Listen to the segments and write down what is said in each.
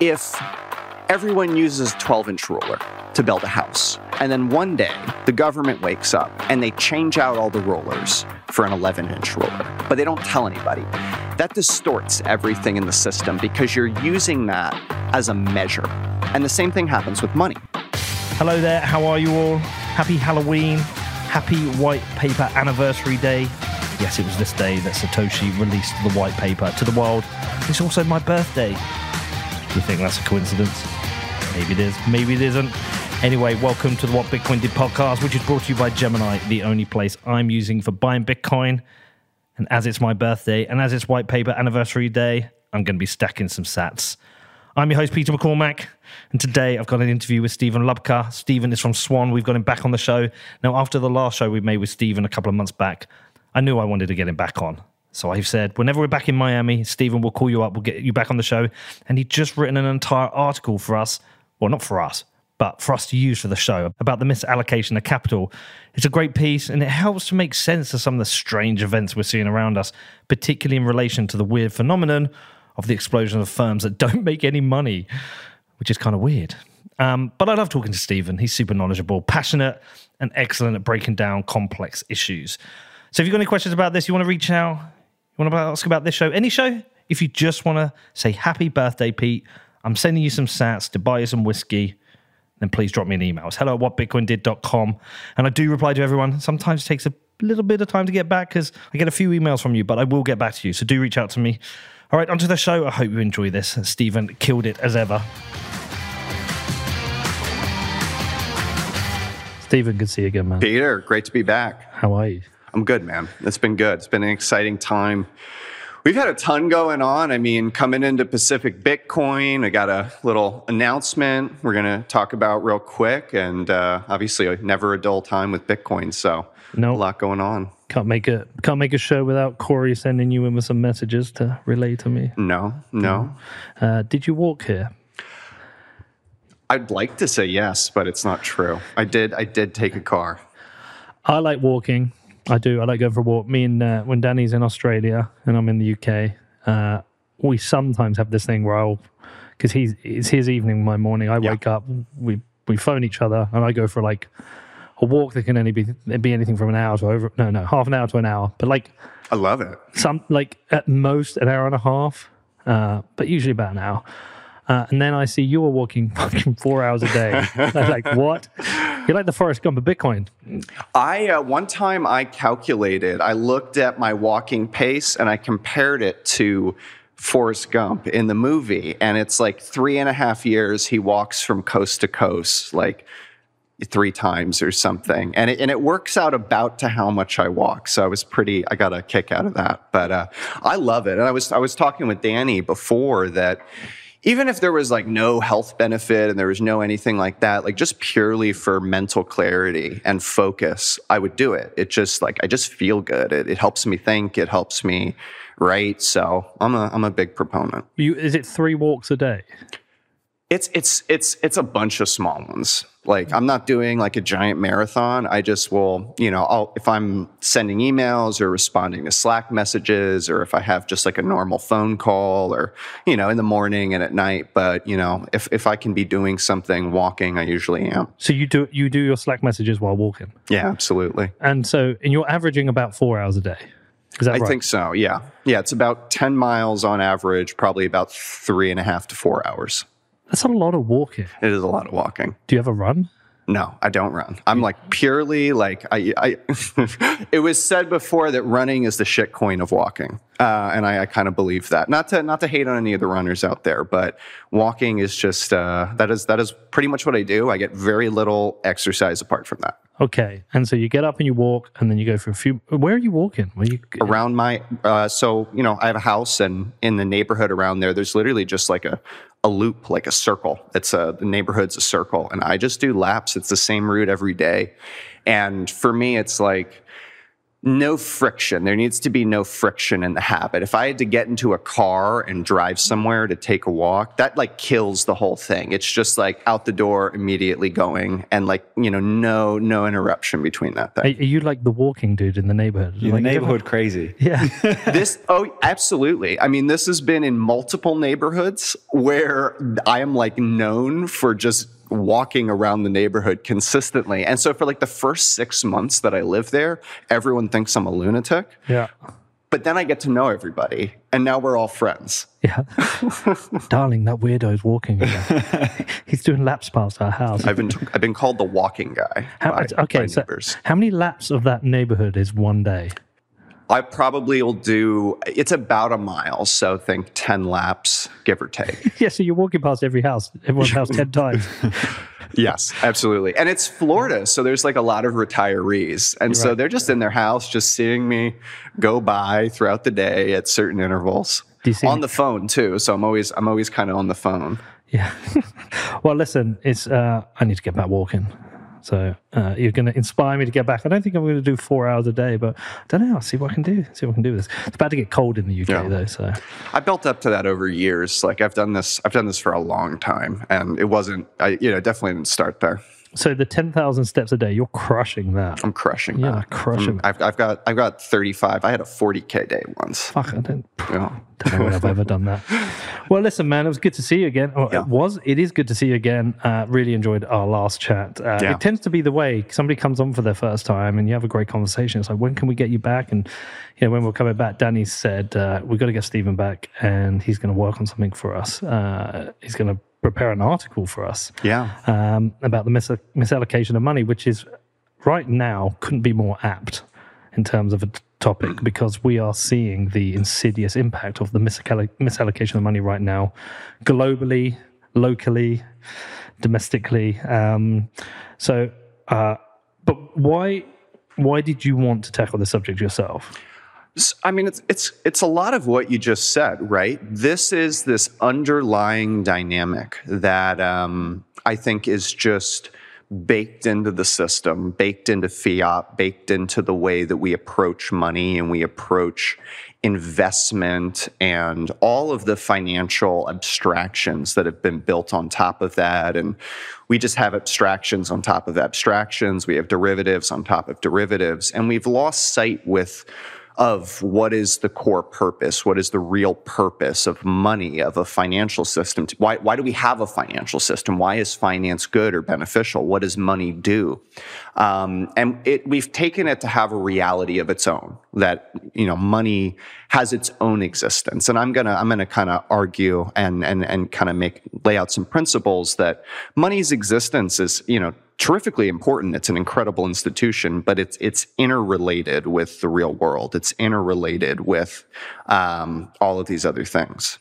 if everyone uses a 12 inch ruler to build a house, and then one day the government wakes up and they change out all the rulers for an 11 inch ruler, but they don't tell anybody, that distorts everything in the system because you're using that as a measure. And the same thing happens with money. Hello there, how are you all? Happy Halloween. Happy White Paper Anniversary Day. Yes, it was this day that Satoshi released the white paper to the world. It's also my birthday. You think that's a coincidence? Maybe it is, maybe it isn't. Anyway, welcome to the What Bitcoin Did podcast, which is brought to you by Gemini, the only place I'm using for buying Bitcoin. And as it's my birthday and as it's White Paper Anniversary Day, I'm going to be stacking some sats. I'm your host, Peter McCormack, and today I've got an interview with Stephen Lubka. Stephen is from Swan. We've got him back on the show. Now, after the last show we made with Stephen a couple of months back, I knew I wanted to get him back on. So I've said, whenever we're back in Miami, Stephen will call you up, we'll get you back on the show. And he'd just written an entire article for us, well, not for us, but for us to use for the show about the misallocation of capital. It's a great piece and it helps to make sense of some of the strange events we're seeing around us, particularly in relation to the weird phenomenon of the explosion of firms that don't make any money, which is kind of weird. Um, but I love talking to Stephen. He's super knowledgeable, passionate, and excellent at breaking down complex issues. So if you've got any questions about this, you want to reach out, want to ask about this show, any show, if you just want to say happy birthday, Pete, I'm sending you some sats to buy you some whiskey, then please drop me an email. It's hello at whatbitcoindid.com. And I do reply to everyone. Sometimes it takes a little bit of time to get back because I get a few emails from you, but I will get back to you. So do reach out to me. All right, onto the show. I hope you enjoy this. Stephen killed it as ever. Stephen, good to see you again, man. Peter, great to be back. How are you? I'm good, man. It's been good. It's been an exciting time. We've had a ton going on. I mean, coming into Pacific Bitcoin, I got a little announcement we're going to talk about real quick. And uh, obviously, never a dull time with Bitcoin. So, No. a lot going on. Can't make a can't make a show without Cory sending you in with some messages to relay to me. No, no. Uh, did you walk here? I'd like to say yes, but it's not true. I did. I did take a car. I like walking. I do. I like going for a walk. Me and uh, when Danny's in Australia and I'm in the UK, uh, we sometimes have this thing where I'll because he's it's his evening, my morning. I Yeah. wake up, we we phone each other, and I go for like a walk that can only be be anything from an hour to over no no half an hour to an hour, but like I love it. some like at most an hour and a half, uh, but usually about an hour. Uh, and then I see you are walking fucking four hours a day. I'm like, what? You're like the Forrest Gump of Bitcoin. I uh, one time I calculated. I looked at my walking pace and I compared it to Forrest Gump in the movie, and it's like three and a half years he walks from coast to coast, like three times or something, and it, and it works out about to how much I walk. So I was pretty. I got a kick out of that, but uh, I love it. And I was I was talking with Danny before that. Even if there was like no health benefit and there was no anything like that, like just purely for mental clarity and focus, I would do it. It just like I just feel good. It, it helps me think. It helps me write. So I'm a I'm a big proponent. You is it three walks a day? It's it's it's it's a bunch of small ones. Like I'm not doing like a giant marathon. I just will, you know, I'll if I'm sending emails or responding to Slack messages or if I have just like a normal phone call or, you know, in the morning and at night. But, you know, if if I can be doing something walking, I usually am. So you do you do your Slack messages while walking, Yeah, absolutely. and so and you're averaging about four hours a day. Is that I right? think so. Yeah. Yeah. It's about 10 miles on average, probably about three and a half to four hours. That's a lot of walking. It is a lot of walking. Do you ever run? No, I don't run. I'm like purely like I. I it was said before that running is the shit coin of walking, uh, and I, I kind of believe that. Not to not to hate on any of the runners out there, but walking is just uh, that is that is pretty much what I do. I get very little exercise apart from that. Okay, and so you get up and you walk, and then you go for a few. Where are you walking? Where you? around my uh, so you know i have a house and in the neighborhood around there there's literally just like a, a loop like a circle. It's a the neighborhood's a circle and i just do laps. It's the same route every day. And for me it's like no friction. There needs to be no friction in the habit. If I had to get into a car and drive somewhere to take a walk, that like kills the whole thing. It's just like out the door, immediately going, and like you know, no no interruption between that Are, thing. are you like the walking dude in the neighborhood? The Like, neighborhood crazy. Yeah. this oh absolutely. I mean, this has been in multiple neighborhoods where I am like known for just walking around the neighborhood consistently. And so for like the first 6 months that I lived there, everyone thinks I'm a lunatic. yeah. But then I get to know everybody, and now we're all friends. Yeah. Darling, that weirdo is walking again. He's doing laps past our house. I've been I've been called the walking guy. How, by, okay, by so neighbors. how many laps of that neighborhood is one day? I probably will do. It's about a mile, so think ten laps, give or take. Yeah, so you're walking past every house, everyone's house 10 times. yes, absolutely. And it's Florida, so there's like a lot of retirees, and so they're just in their house, just seeing me go by throughout the day at certain intervals. Do you see on the phone too, so I'm always I'm always kind of on the phone. Yeah. well, listen, it's uh, I need to get back walking. So uh, you're going to inspire me to get back. I don't think I'm going to do four hours a day, but I don't know. I'll see what I can do. See what I can do with this. It's about to get cold in the UK Yeah. though, so I built up to that over years. Like I've done this, I've done this for a long time, and it wasn't. I you know definitely didn't start there. So the ten thousand steps a day, you're crushing that. I'm crushing Yeah, that. crushing. I'm- I've, I've got I've got 35. I had a 40k day once. Fuck, I don't, Yeah. don't know when I've ever done that. Well, listen, man, it was good to see you again. Oh, Yeah. It was. It is good to see you again. Uh, really enjoyed our last chat. Uh, Yeah. It tends to be the way somebody comes on for their first time and you have a great conversation. It's like, when can we get you back? And you know, when we're coming back, Danny said uh, we've got to get Stephen back, and he's going to work on something for us. Uh, he's going to prepare an article for us Yeah. um, about the mis- misallocation of money, which is right now couldn't be more apt in terms of a topic because we are seeing the insidious impact of the misalloc- misallocation of money right now, globally, locally, domestically. Um, so, uh, but why? Why did you want to tackle the subject yourself? I mean, it's it's it's a lot of what you just said, right? This is this underlying dynamic that um, I think is just baked into the system, baked into fiat, baked into the way that we approach money and we approach investment and all of the financial abstractions that have been built on top of that. And we just have abstractions on top of abstractions. We have derivatives on top of derivatives. And we've lost sight with of what is the core purpose, what is the real purpose of money, of a financial system. Why, why do we have a financial system? Why is finance good or beneficial? What does money do? Um, and it, we've taken it to have a reality of its own that, you know, money has its own existence. And I'm gonna, I'm gonna kind of argue and, and, and kind of make, lay out some principles that money's existence is, you know, terrifically important. It's an incredible institution, but it's it's interrelated with the real world. It's interrelated with um, all of these other things.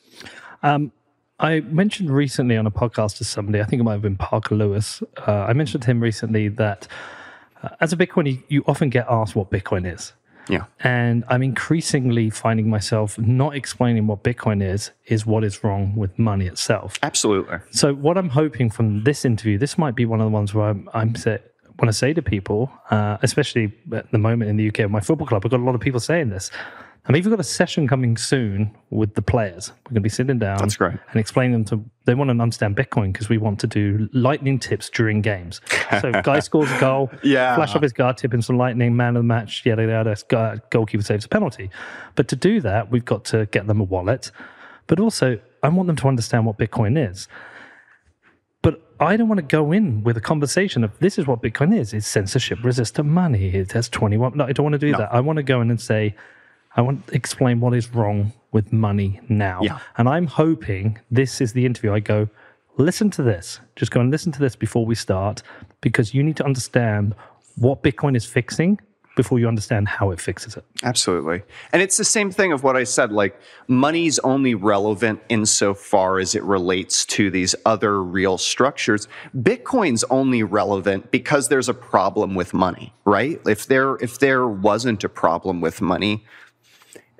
Um, I mentioned recently on a podcast to somebody, I think it might have been Parker Lewis. Uh, I mentioned to him recently that uh, as a Bitcoin, you, you often get asked what Bitcoin is. Yeah, And I'm increasingly finding myself not explaining what Bitcoin is, is what is wrong with money itself. absolutely. So, what I'm hoping from this interview, this might be one of the ones where I'm, I'm say, want to say to people, uh, especially at the moment in the UK, my football club, I've got a lot of people saying this. I've even got a session coming soon with the players. We're going to be sitting down That's great. and explain them to, they want to understand Bitcoin because we want to do lightning tips during games. So, guy scores a goal, Yeah. flash up his guard, tip in some lightning, man of the match, yada, yada, goalkeeper saves a penalty. But to do that, we've got to get them a wallet. But also, I want them to understand what Bitcoin is. But I don't want to go in with a conversation of this is what Bitcoin is. It's censorship resistant money. It has 21. No, I don't want to do that. I want to go in and say, I want to explain what is wrong with money now. Yeah. And I'm hoping this is the interview. I go, listen to this. Just go and listen to this before we start because you need to understand what Bitcoin is fixing before you understand how it fixes it. Absolutely. And it's the same thing of what I said like, money's only relevant insofar as it relates to these other real structures. Bitcoin's only relevant because there's a problem with money, right? If there, if there wasn't a problem with money,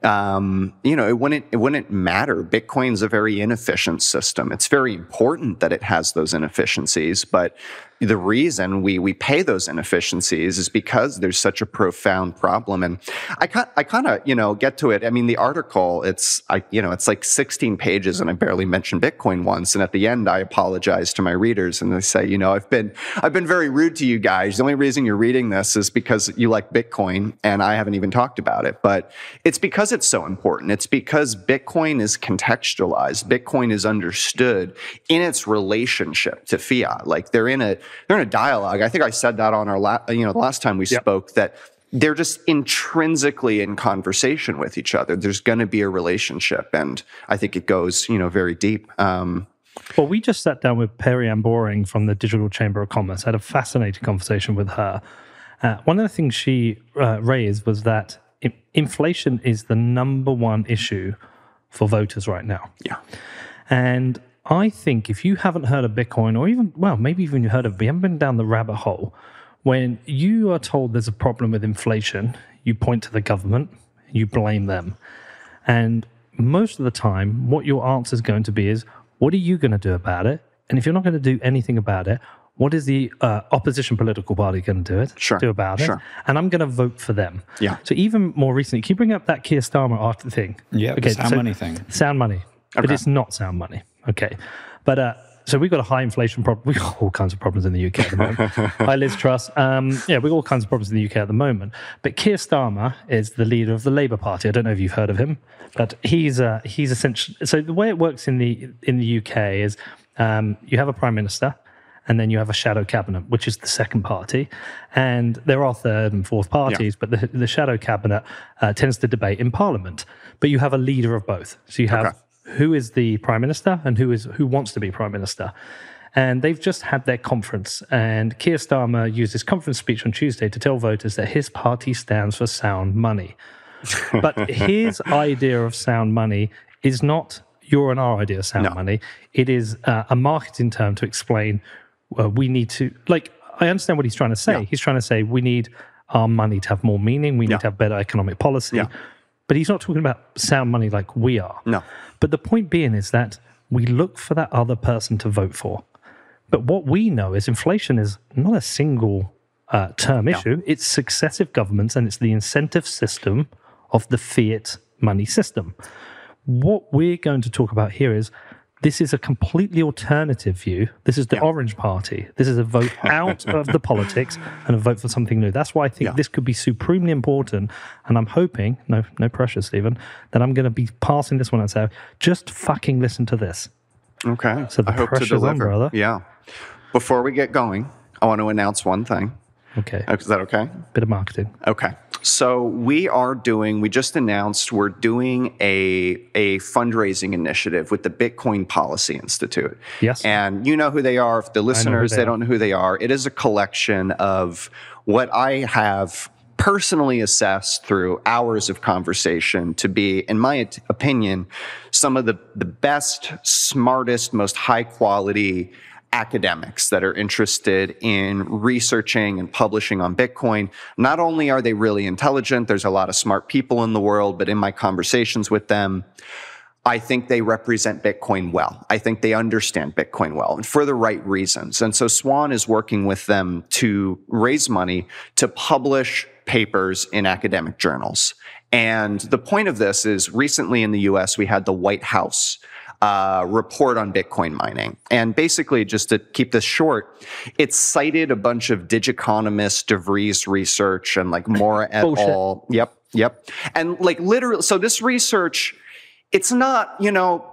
um, you know, it wouldn't it wouldn't matter. Bitcoin's a very inefficient system. It's very important that it has those inefficiencies, but the reason we we pay those inefficiencies is because there's such a profound problem. And i kind i kind of you know get to it. I mean the article it's i you know it's like 16 pages and i barely mentioned bitcoin once. And at the end i apologize to my readers and they say you know i've been i've been very rude to you guys. The only reason you're reading this is because you like bitcoin and i haven't even talked about it. But it's because it's so important. It's because bitcoin is contextualized. Bitcoin is understood in its relationship to fiat. Like they're in a they're in a dialogue. I think I said that on our la- you know the last time we yep. spoke that they're just intrinsically in conversation with each other. There's going to be a relationship, and I think it goes you know very deep. Um, well, we just sat down with Perianne Boring from the Digital Chamber of Commerce. had a fascinating conversation with her. Uh, one of the things she uh, raised was that inflation is the number one issue for voters right now. Yeah. And I think if you haven't heard of Bitcoin, or even, well, maybe even you heard of it, you haven't been down the rabbit hole, when you are told there's a problem with inflation, you point to the government, you blame them. And most of the time, what your answer is going to be is, what are you going to do about it? And if you're not going to do anything about it, what is the uh, opposition political party going to do it? Sure. Do about sure. it? And I'm going to vote for them. Yeah. So even more recently, can you bring up that Keir Starmer art thing? Yeah. Okay. Sound so, money thing. Sound money, okay. but it's not sound money. Okay. But uh, so we've got a high inflation problem. We've got all kinds of problems in the UK at the moment. Hi, Liz Truss. Um, yeah, we've got all kinds of problems in the UK at the moment. But Keir Starmer is the leader of the Labour Party. I don't know if you've heard of him, but he's uh, he's essentially. So the way it works in the in the UK is um, you have a prime minister. And then you have a shadow cabinet, which is the second party. And there are third and fourth parties, yeah. but the, the shadow cabinet uh, tends to debate in parliament. But you have a leader of both. So you have okay who is the prime minister and who is who wants to be prime minister. And they've just had their conference, and Keir Starmer used his conference speech on Tuesday to tell voters that his party stands for sound money. but his idea of sound money is not your and our idea of sound no. money. It is uh, a marketing term to explain uh, we need to, like, I understand what he's trying to say. Yeah. He's trying to say we need our money to have more meaning, we need yeah. to have better economic policy. Yeah. But he's not talking about sound money like we are. No. But the point being is that we look for that other person to vote for. But what we know is inflation is not a single uh, term no. issue, it's successive governments and it's the incentive system of the fiat money system. What we're going to talk about here is this is a completely alternative view. This is the yeah. Orange Party. This is a vote out of the politics and a vote for something new. That's why I think yeah. this could be supremely important. And I'm hoping, no, no pressure, Stephen, that I'm going to be passing this one and say, just fucking listen to this. Okay. So the I hope to deliver. on, brother. Yeah. Before we get going, I want to announce one thing. Okay. Oh, is that okay? Bit of marketing. Okay. So we are doing, we just announced we're doing a, a fundraising initiative with the Bitcoin Policy Institute. Yes. And you know who they are. If the listeners, they, they don't know who they are, it is a collection of what I have personally assessed through hours of conversation to be, in my opinion, some of the, the best, smartest, most high quality academics that are interested in researching and publishing on Bitcoin. Not only are they really intelligent, there's a lot of smart people in the world, but in my conversations with them, I think they represent Bitcoin well. I think they understand Bitcoin well and for the right reasons. And so Swan is working with them to raise money to publish papers in academic journals. And the point of this is recently in the US, we had the White House uh, report on Bitcoin mining. And basically, just to keep this short, it cited a bunch of Digiconomist, DeVries research, and like Mora et al. Yep, yep. And like literally, so this research, it's not, you know,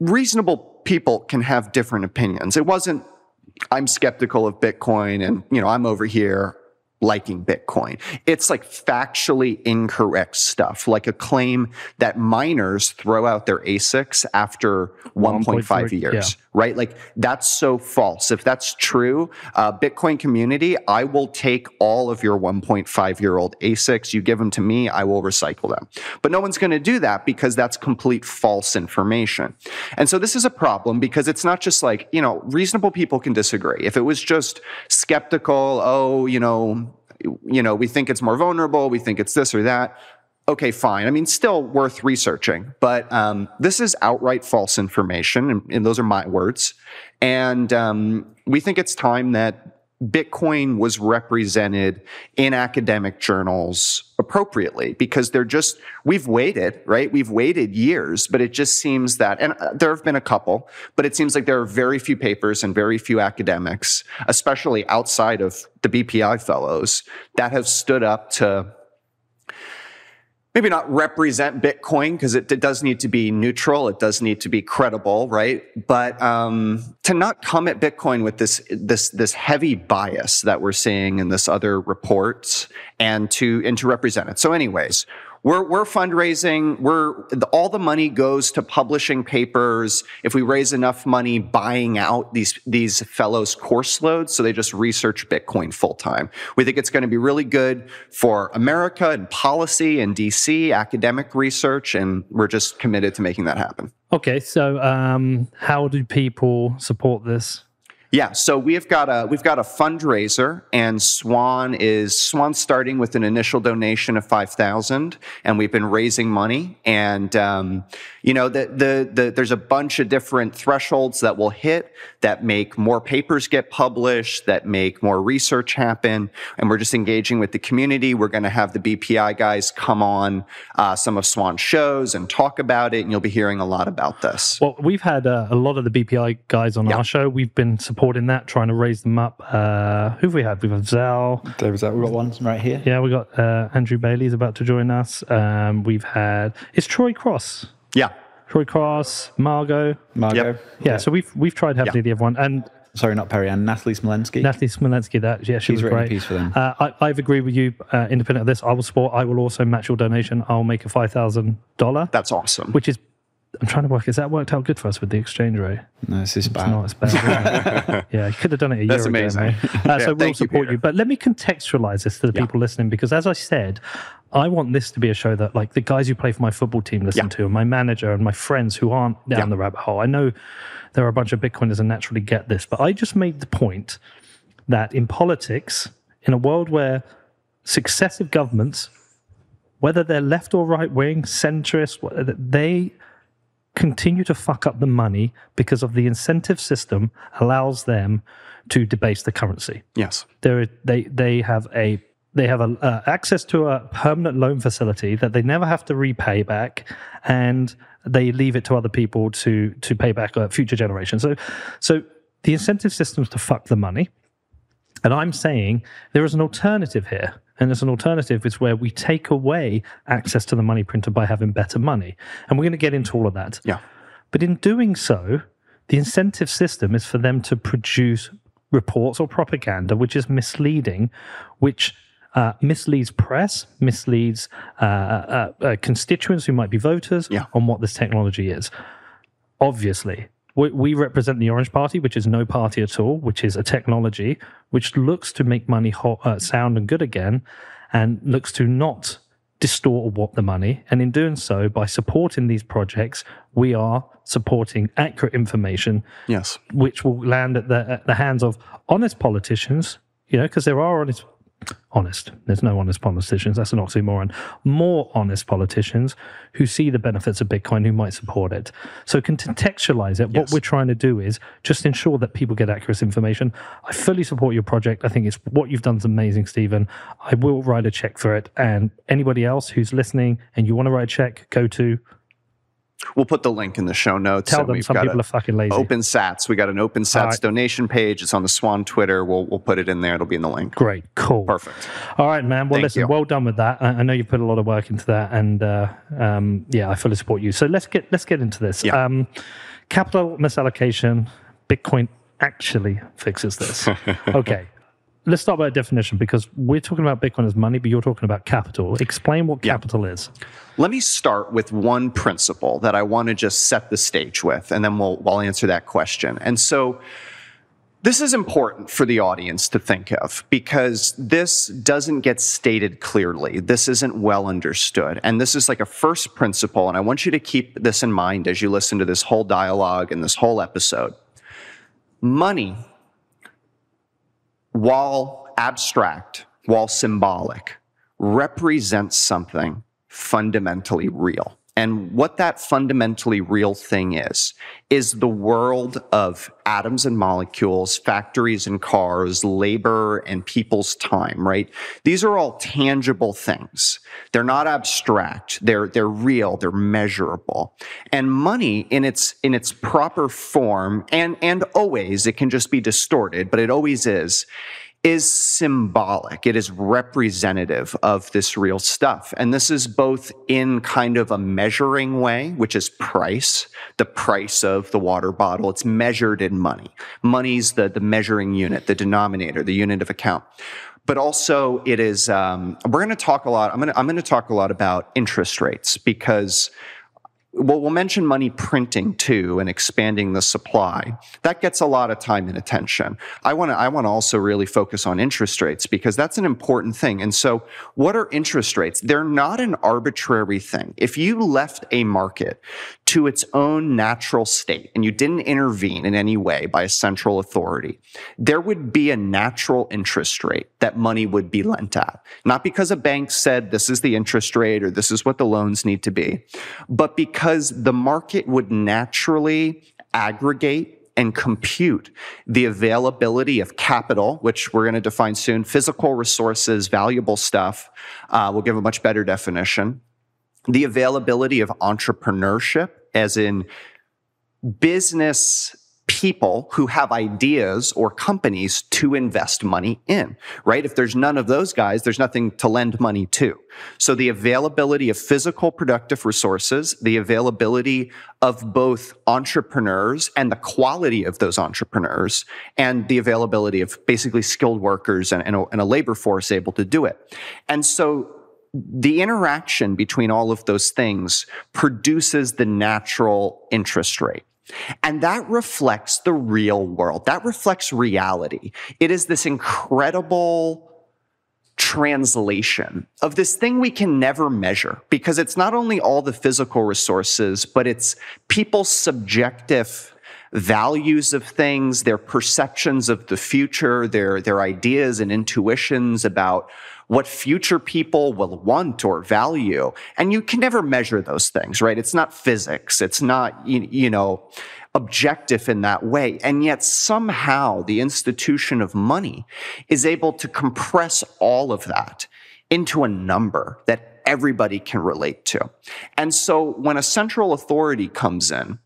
reasonable people can have different opinions. It wasn't, I'm skeptical of Bitcoin and, you know, I'm over here liking Bitcoin. It's like factually incorrect stuff, like a claim that miners throw out their ASICs after 1.5 years, yeah. Right? Like that's so false. If that's true, uh, Bitcoin community, I will take all of your 1.5 year old ASICs. You give them to me, I will recycle them. But no one's going to do that because that's complete false information. And so this is a problem because it's not just like, you know, reasonable people can disagree. If it was just skeptical, oh, you know, you know, we think it's more vulnerable, we think it's this or that. Okay, fine. I mean, still worth researching, but um, this is outright false information, and, and, those are my words. And um, we think it's time that Bitcoin was represented in academic journals appropriately because they're just, we've waited, right? We've waited years, but it just seems that, and uh, there have been a couple, but it seems like there are very few papers and very few academics, especially outside of the BPI fellows, that have stood up to maybe not represent Bitcoin because it, it, does need to be neutral. It does need to be credible, right? But um, to not come at Bitcoin with this this this heavy bias that we're seeing in this other reports, and to and to represent it. So, anyways, we're, we're fundraising. We're all the money goes to publishing papers. If we raise enough money, buying out these these fellows' course loads, so they just research Bitcoin full time. We think it's going to be really good for America and policy and DC academic research, and we're just committed to making that happen. Okay, so um, how do people support this? Yeah, so we've got a we've got a fundraiser, and Swan is Swan starting with an initial donation of five thousand, and we've been raising money, and um, you know the, the the there's a bunch of different thresholds that will hit that make more papers get published, that make more research happen, and we're just engaging with the community. We're going to have the BPI guys come on uh, some of Swan's shows and talk about it, and you'll be hearing a lot about this. Well, we've had uh, a lot of the BPI guys on yeah. our show. We've been supporting supporting that, trying to raise them up. Uh, who have we had? We've had Zell. David Zell. We've got one right here. Yeah, we got uh, Andrew Bailey's about to join us. Um, we've had. It's Troy Cross. Yeah. Troy Cross, Margot. Margot. Yep. Yeah, so we've we've tried heavily yeah. the other one. And sorry, not Perianne, Natalie Smolenski. Natalie Smolenski, that yeah, she She's was great. A piece for them. Uh, I, I've agreed with you. Uh, independent of this, I will support. I will also match your donation. I'll make a five thousand dollar. That's awesome. Which is I'm trying to work. Has that worked out good for us with the exchange rate? No, this is bad. It's not as bad. yeah, you could have done it a That's year amazing. ago. Uh, yeah, so we'll support you, you. But let me contextualize this to the yeah. people listening because, as I said, I want this to be a show that, like, the guys who play for my football team listen yeah. to, and my manager and my friends who aren't down the rabbit hole. I know there are a bunch of Bitcoiners and naturally get this, but I just made the point that in politics, in a world where successive governments, whether they're left or right wing, centrist, they continue to fuck up the money because of the incentive system allows them to debase the currency. Yes, they they they have a they have a, uh, access to a permanent loan facility that they never have to repay back, and they leave it to other people to to pay back uh, future generations. So so the incentive system is to fuck the money, and I'm saying there is an alternative here. And as an alternative, is where we take away access to the money printer by having better money. And we're going to get into all of that. Yeah. But in doing so, the incentive system is for them to produce reports or propaganda which is misleading, which uh, misleads press, misleads uh, uh, uh constituents who might be voters yeah. on what this technology is. Obviously, we, we, represent the Orange Party, which is no party at all, which is a technology which looks to make money hot, uh, sound and good again, and looks to not distort or warp the money. And in doing so, by supporting these projects, we are supporting accurate information, yes, which will land at the, at the hands of honest politicians. You know, because there are honest honest. There's no honest politicians. That's an oxymoron. More honest politicians who see the benefits of Bitcoin who might support it. So contextualize it. Yes. What we're trying to do is just ensure that people get accurate information. I fully support your project. I think it's what you've done is amazing, Stephen. I will write a check for it. And anybody else who's listening and you want to write a check, go to We'll put the link in the show notes. Tell them some people are fucking lazy. Open Sats. We got an Open Sats right. donation page. It's on the Swan Twitter. We'll we'll put it in there. It'll be in the link. Great, cool, perfect. All right, man. Well, Thank listen, you. well done with that. I, I, know you put a lot of work into that, and uh, um, yeah, I fully support you. So let's get let's get into this. Yeah. Um, capital misallocation. Bitcoin actually fixes this. okay let's start by a definition because we're talking about Bitcoin as money, but you're talking about capital. Explain what capital yeah. is. Let me start with one principle that I want to just set the stage with, and then we'll, we'll answer that question. And so, this is important for the audience to think of because this doesn't get stated clearly. This isn't well understood. And this is like a first principle. And I want you to keep this in mind as you listen to this whole dialogue and this whole episode. Money while abstract, while symbolic, represents something fundamentally real. And what that fundamentally real thing is, is the world of atoms and molecules, factories and cars, labor and people's time, right? These are all tangible things. They're not abstract. They're, they're real. They're measurable. And money in its, in its proper form, and, and always, it can just be distorted, but it always is, is symbolic. It is representative of this real stuff. And this is both in kind of a measuring way, which is price, the price of the water bottle. It's measured in money. Money's the, the measuring unit, the denominator, the unit of account. But also it is, um, we're going to talk a lot, I'm going to, I'm going to talk a lot about interest rates because well, we'll mention money printing too and expanding the supply. That gets a lot of time and attention. I want to, I want to also really focus on interest rates because that's an important thing. And so what are interest rates? They're not an arbitrary thing. If you left a market to its own natural state and you didn't intervene in any way by a central authority, there would be a natural interest rate that money would be lent at. Not because a bank said this is the interest rate or this is what the loans need to be, but because because the market would naturally aggregate and compute the availability of capital, which we're going to define soon, physical resources, valuable stuff. Uh, we'll give a much better definition. The availability of entrepreneurship, as in business people who have ideas or companies to invest money in, right? If there's none of those guys, there's nothing to lend money to. So the availability of physical productive resources, the availability of both entrepreneurs and the quality of those entrepreneurs, and the availability of basically skilled workers and, and, a, and a labor force able to do it. And so the interaction between all of those things produces the natural interest rate. And that reflects the real world. That reflects reality. It is this incredible translation of this thing we can never measure because it's not only all the physical resources, but it's people's subjective values of things, their perceptions of the future, their, their ideas and intuitions about what future people will want or value. And you can never measure those things, right? It's not physics. It's not, you, know, objective in that way. And yet somehow the institution of money is able to compress all of that into a number that everybody can relate to. And so when a central authority comes in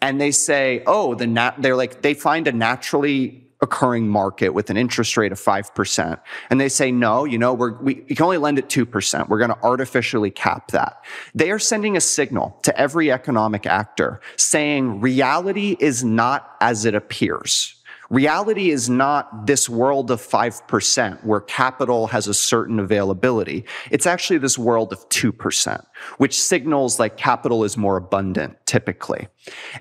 and they say, oh, the nat- they're like, they find a naturally occurring market with an interest rate of 5%. And they say, no, you know, we're, we, we can only lend at 2%. We're going to artificially cap that. They are sending a signal to every economic actor saying reality is not as it appears. Reality is not this world of 5% where capital has a certain availability. It's actually this world of 2%, which signals like capital is more abundant typically.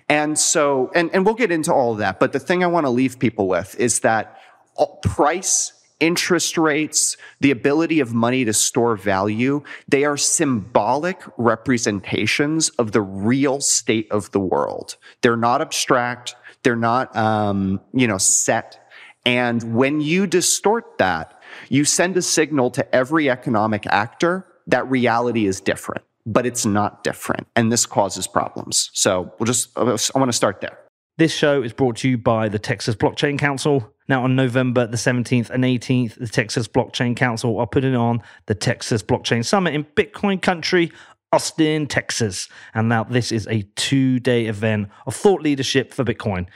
And so, and, and we'll get into all of that, but the thing I want to leave people with is that uh, price interest rates, the ability of money to store value, they are symbolic representations of the real state of the world. They're not abstract. They're not, um, you know, set. And when you distort that, you send a signal to every economic actor that reality is different, but it's not different. And this causes problems. So we'll just, I want to start there. This show is brought to you by the Texas Blockchain Council. Now, on November the 17th and 18th, the Texas Blockchain Council are putting on the Texas Blockchain Summit in Bitcoin country Austin, Texas. And now this is a two day event of thought leadership for Bitcoin.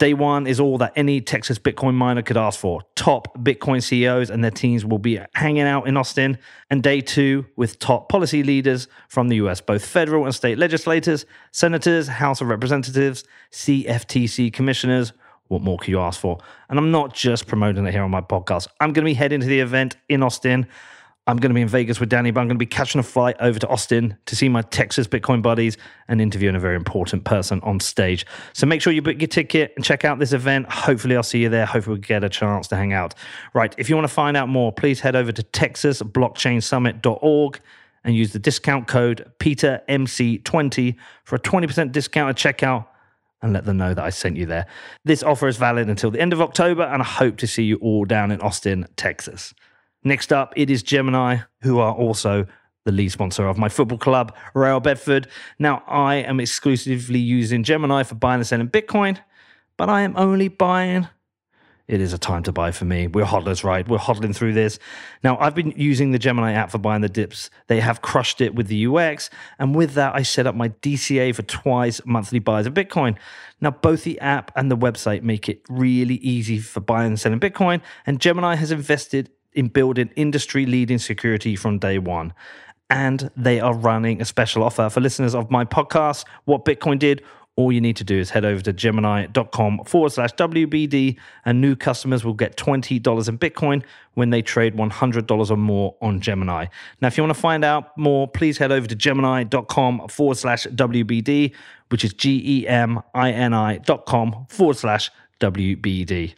Day one is all that any Texas Bitcoin miner could ask for. Top Bitcoin CEOs and their teams will be hanging out in Austin. And day two with top policy leaders from the US, both federal and state legislators, senators, House of Representatives, CFTC commissioners. What more could you ask for? And I'm not just promoting it here on my podcast. I'm going to be heading to the event in Austin. I'm going to be in Vegas with Danny, but I'm going to be catching a flight over to Austin to see my Texas Bitcoin buddies and interviewing a very important person on stage. So make sure you book your ticket and check out this event. Hopefully, I'll see you there. Hopefully, we get a chance to hang out. Right. If you want to find out more, please head over to texasblockchainsummit.org and use the discount code PeterMC20 for a 20% discount at checkout and let them know that I sent you there. This offer is valid until the end of October, and I hope to see you all down in Austin, Texas. Next up, it is Gemini, who are also the lead sponsor of my football club, Real Bedford. Now, I am exclusively using Gemini for buying and selling Bitcoin, but I am only buying it is a time to buy for me. We're hodlers, right? We're hodling through this. Now, I've been using the Gemini app for buying the dips. They have crushed it with the UX. And with that, I set up my DCA for twice monthly buys of Bitcoin. Now, both the app and the website make it really easy for buying and selling Bitcoin. And Gemini has invested in building industry leading security from day one. And they are running a special offer for listeners of my podcast, What Bitcoin Did all you need to do is head over to gemini.com forward slash WBD, and new customers will get $20 in Bitcoin when they trade $100 or more on Gemini. Now, if you want to find out more, please head over to gemini.com forward slash WBD, which is G E M I N I dot com forward slash WBD.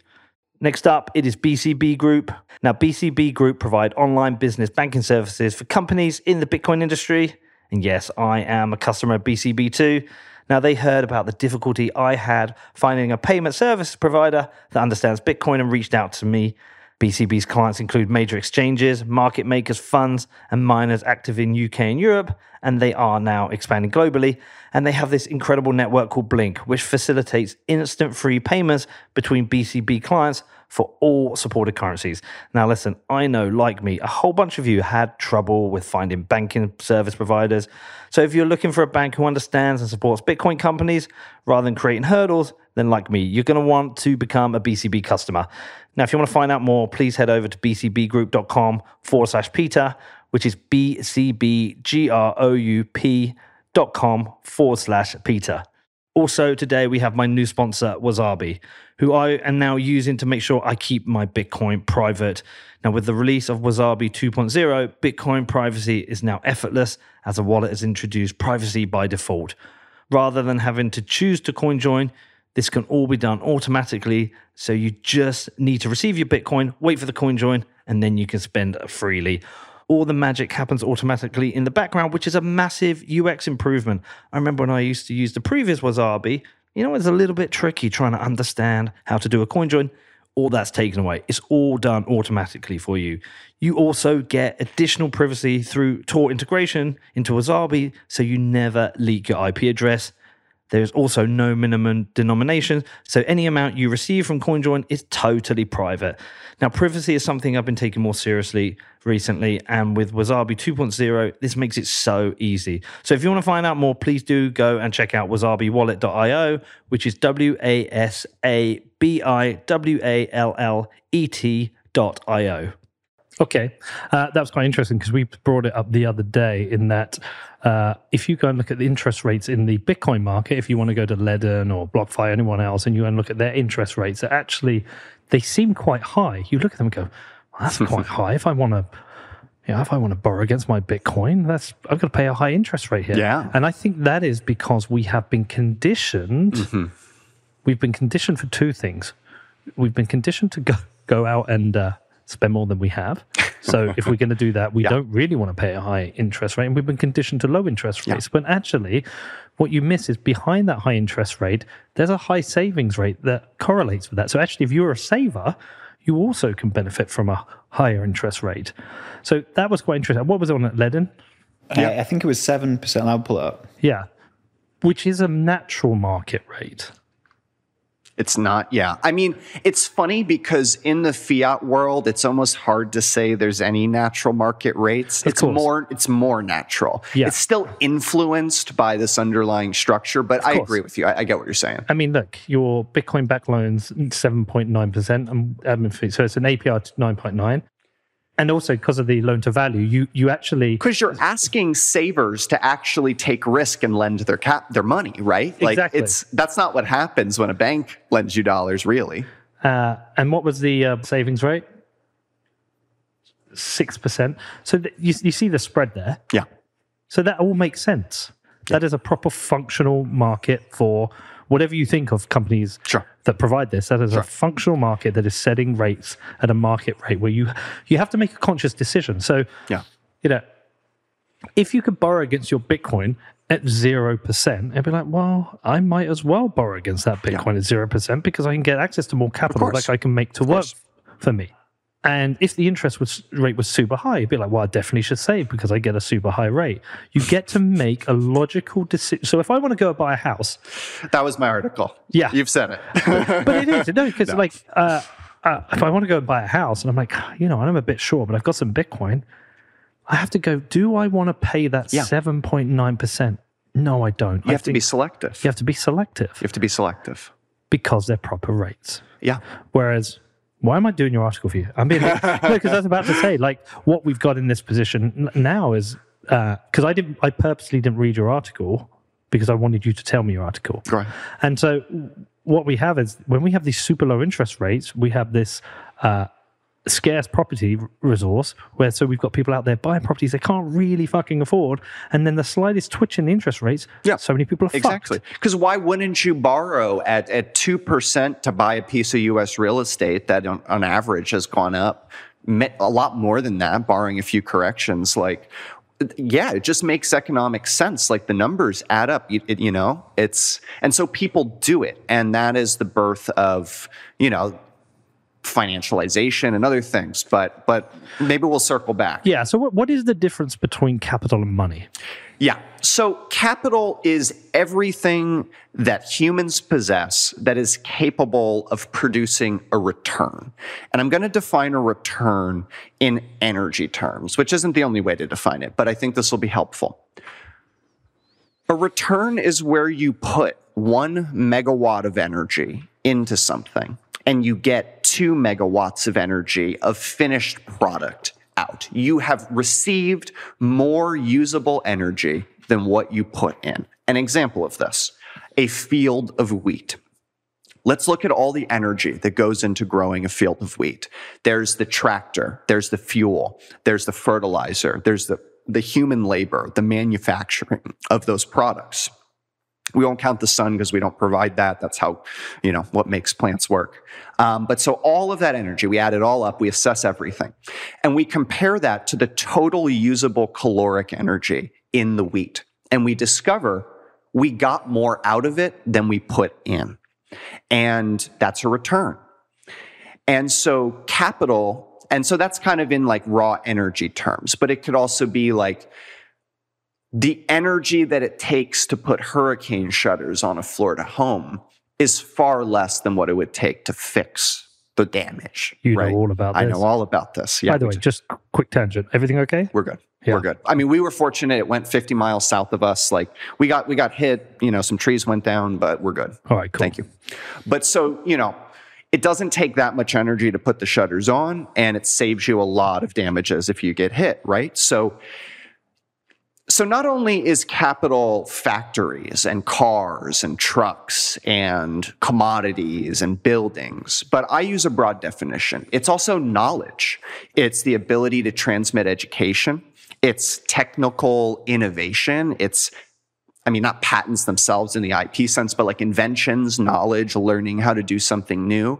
Next up, it is BCB Group. Now, BCB Group provide online business banking services for companies in the Bitcoin industry. And yes, I am a customer of BCB too. Now, they heard about the difficulty I had finding a payment service provider that understands Bitcoin and reached out to me. BCB's clients include major exchanges, market makers, funds, and miners active in UK and Europe, and they are now expanding globally. And they have this incredible network called BLINC, which facilitates instant free payments between BCB clients for all supported currencies. Now, listen, I know, like me, a whole bunch of you had trouble with finding banking service providers. So, if you're looking for a bank who understands and supports Bitcoin companies rather than creating hurdles, then like me, you're going to want to become a BCB customer. Now, if you want to find out more, please head over to bcbgroup.com forward slash Peter, which is bcbgroup.com forward slash Peter. Also, today we have my new sponsor, Wasabi, who I am now using to make sure I keep my Bitcoin private. Now, with the release of Wasabi 2.0, Bitcoin privacy is now effortless as a wallet has introduced privacy by default. Rather than having to choose to coin join, this can all be done automatically. So you just need to receive your Bitcoin, wait for the coin join, and then you can spend freely all the magic happens automatically in the background, which is a massive UX improvement. I remember when I used to use the previous Wasabi, you know, it's a little bit tricky trying to understand how to do a coin join. All that's taken away. It's all done automatically for you. You also get additional privacy through Tor integration into Wasabi, so you never leak your IP address. There's also no minimum denomination, so any amount you receive from CoinJoin is totally private. Now, privacy is something I've been taking more seriously recently, and with Wasabi 2.0, this makes it so easy. So, if you want to find out more, please do go and check out wasabiwallet.io, which is W A S A B I W A L L E T.io. Okay, uh, that was quite interesting because we brought it up the other day in that uh, if you go and look at the interest rates in the Bitcoin market, if you want to go to Ledn or BlockFi, or anyone else, and you go and look at their interest rates, actually they seem quite high. You look at them and go, well, "That's quite high." If I want to, you know, if I want to borrow against my Bitcoin, that's I've got to pay a high interest rate here. Yeah, and I think that is because we have been conditioned. Mm-hmm. We've been conditioned for two things. We've been conditioned to go go out and uh, spend more than we have. So if we're going to do that, we yeah. don't really want to pay a high interest rate, and we've been conditioned to low interest rates. Yeah. But actually, what you miss is behind that high interest rate, there's a high savings rate that correlates with that. So actually, if you're a saver, you also can benefit from a higher interest rate. So that was quite interesting. What was it on at Ledn? Yeah, I think it was seven percent. I'll pull it up. Yeah, which is a natural market rate. It's not, yeah. I mean, it's funny because in the fiat world, it's almost hard to say there's any natural market rates. It's more, it's more natural. Yeah. It's still influenced by this underlying structure, but I agree with you. I, I, get what you're saying. I mean, look, your Bitcoin back loans seven point nine percent, um, and so it's an APR nine point nine and also because of the loan to value, you you actually because you're asking savers to actually take risk and lend their cap their money, right? Like exactly. it's that's not what happens when a bank lends you dollars, really. Uh, and what was the uh, savings rate? Six percent. So th- you you see the spread there. Yeah. So that all makes sense. Yeah. That is a proper functional market for whatever you think of companies sure. That provide this, that is a functional market that is setting rates at a market rate where you you have to make a conscious decision. So, yeah, you know, if you could borrow against your Bitcoin at zero percent, it'd be like, well, I might as well borrow against that Bitcoin yeah. at zero percent because I can get access to more capital, that I can make to work for me. And if the interest was, rate was super high, you'd be like, well, I definitely should save because I get a super high rate. You get to make a logical decision. So if I want to go and buy a house, That was my article. Yeah. You've said it. but it is, no, because like, uh, uh, if I want to go and buy a house and I'm like, you know, I'm a bit short, but I've got some Bitcoin, I have to go, do I want to pay that Yeah. 7.9%? No, I don't. you have to be selective. you have to be selective You have to be selective. because they're proper rates. Yeah. Whereas, why am I doing your article for you? I'm being no, because I was about to say like what we've got in this position now is because I didn't, I purposely didn't read your article because I wanted you to tell me your article. Right. And so what we have is when we have these super low interest rates, we have this uh, scarce property resource where so we've got people out there buying properties they can't really fucking afford, and then the slightest twitch in the interest rates, Yeah. so many people are Exactly. Because why wouldn't you borrow at, at 2% to buy a piece of US real estate that on, on average has gone up a lot more than that, barring a few corrections? Like, yeah, it just makes economic sense. Like the numbers add up, you, it- you know? It's, and so people do it. And that is the birth of, you know, financialization and other things. But, but maybe we'll circle back. Yeah. So what, what is the difference between capital and money? Yeah. So capital is everything that humans possess that is capable of producing a return. And I'm going to define a return in energy terms, which isn't the only way to define it, but I think this will be helpful. A return is where you put one megawatt of energy into something and you get two megawatts of energy of finished product out. You have received more usable energy than what you put in. An example of this a field of wheat. Let's look at all the energy that goes into growing a field of wheat. There's the tractor, there's the fuel, there's the fertilizer, there's the, the human labor, the manufacturing of those products. We won't count the sun because we don't provide that. That's how, you know, what makes plants work. Um, but so all of that energy, we add it all up, we assess everything. And we compare that to the total usable caloric energy in the wheat. And we discover we got more out of it than we put in. And that's a return. And so capital, and so that's kind of in like raw energy terms, but it could also be like the energy that it takes to put hurricane shutters on a Florida home is far less than what it would take to fix the damage. You know right? all about this. I know all about this. Yeah, By the way, just quick tangent. Everything okay? we're good. Yeah. We're good. I mean, we were fortunate. It went 50 miles south of us. Like we got we got hit. You know, some trees went down, but we're good. All right, cool. Thank you. But so, you know, it doesn't take that much energy to put the shutters on, and it saves you a lot of damages if you get hit, right? So, so not only is capital factories and cars and trucks and commodities and buildings, but I use a broad definition. It's also knowledge. It's the ability to transmit education. It's technical innovation. It's I mean, not patents themselves in the IP sense, but like inventions, knowledge, learning how to do something new.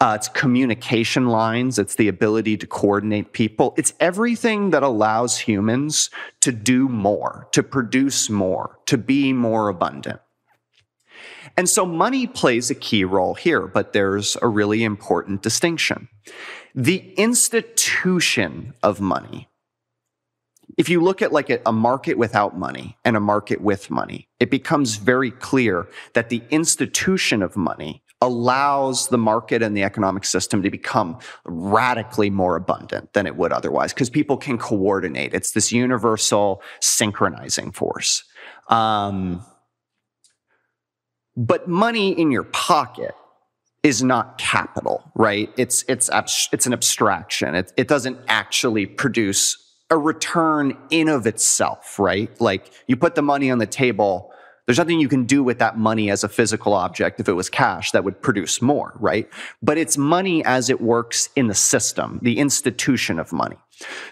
Uh, it's communication lines. It's the ability to coordinate people. It's everything that allows humans to do more, to produce more, to be more abundant. And so money plays a key role here, but there's a really important distinction. The institution of money, if you look at like a, market without money and a market with money, it becomes very clear that the institution of money allows the market and the economic system to become radically more abundant than it would otherwise because people can coordinate. It's this universal synchronizing force. Um, but money in your pocket is not capital, right? It's it's it's an abstraction. It it doesn't actually produce a return in of itself, right? Like you put the money on the table, there's nothing you can do with that money as a physical object if it was cash that would produce more, right? But it's money as it works in the system, the institution of money.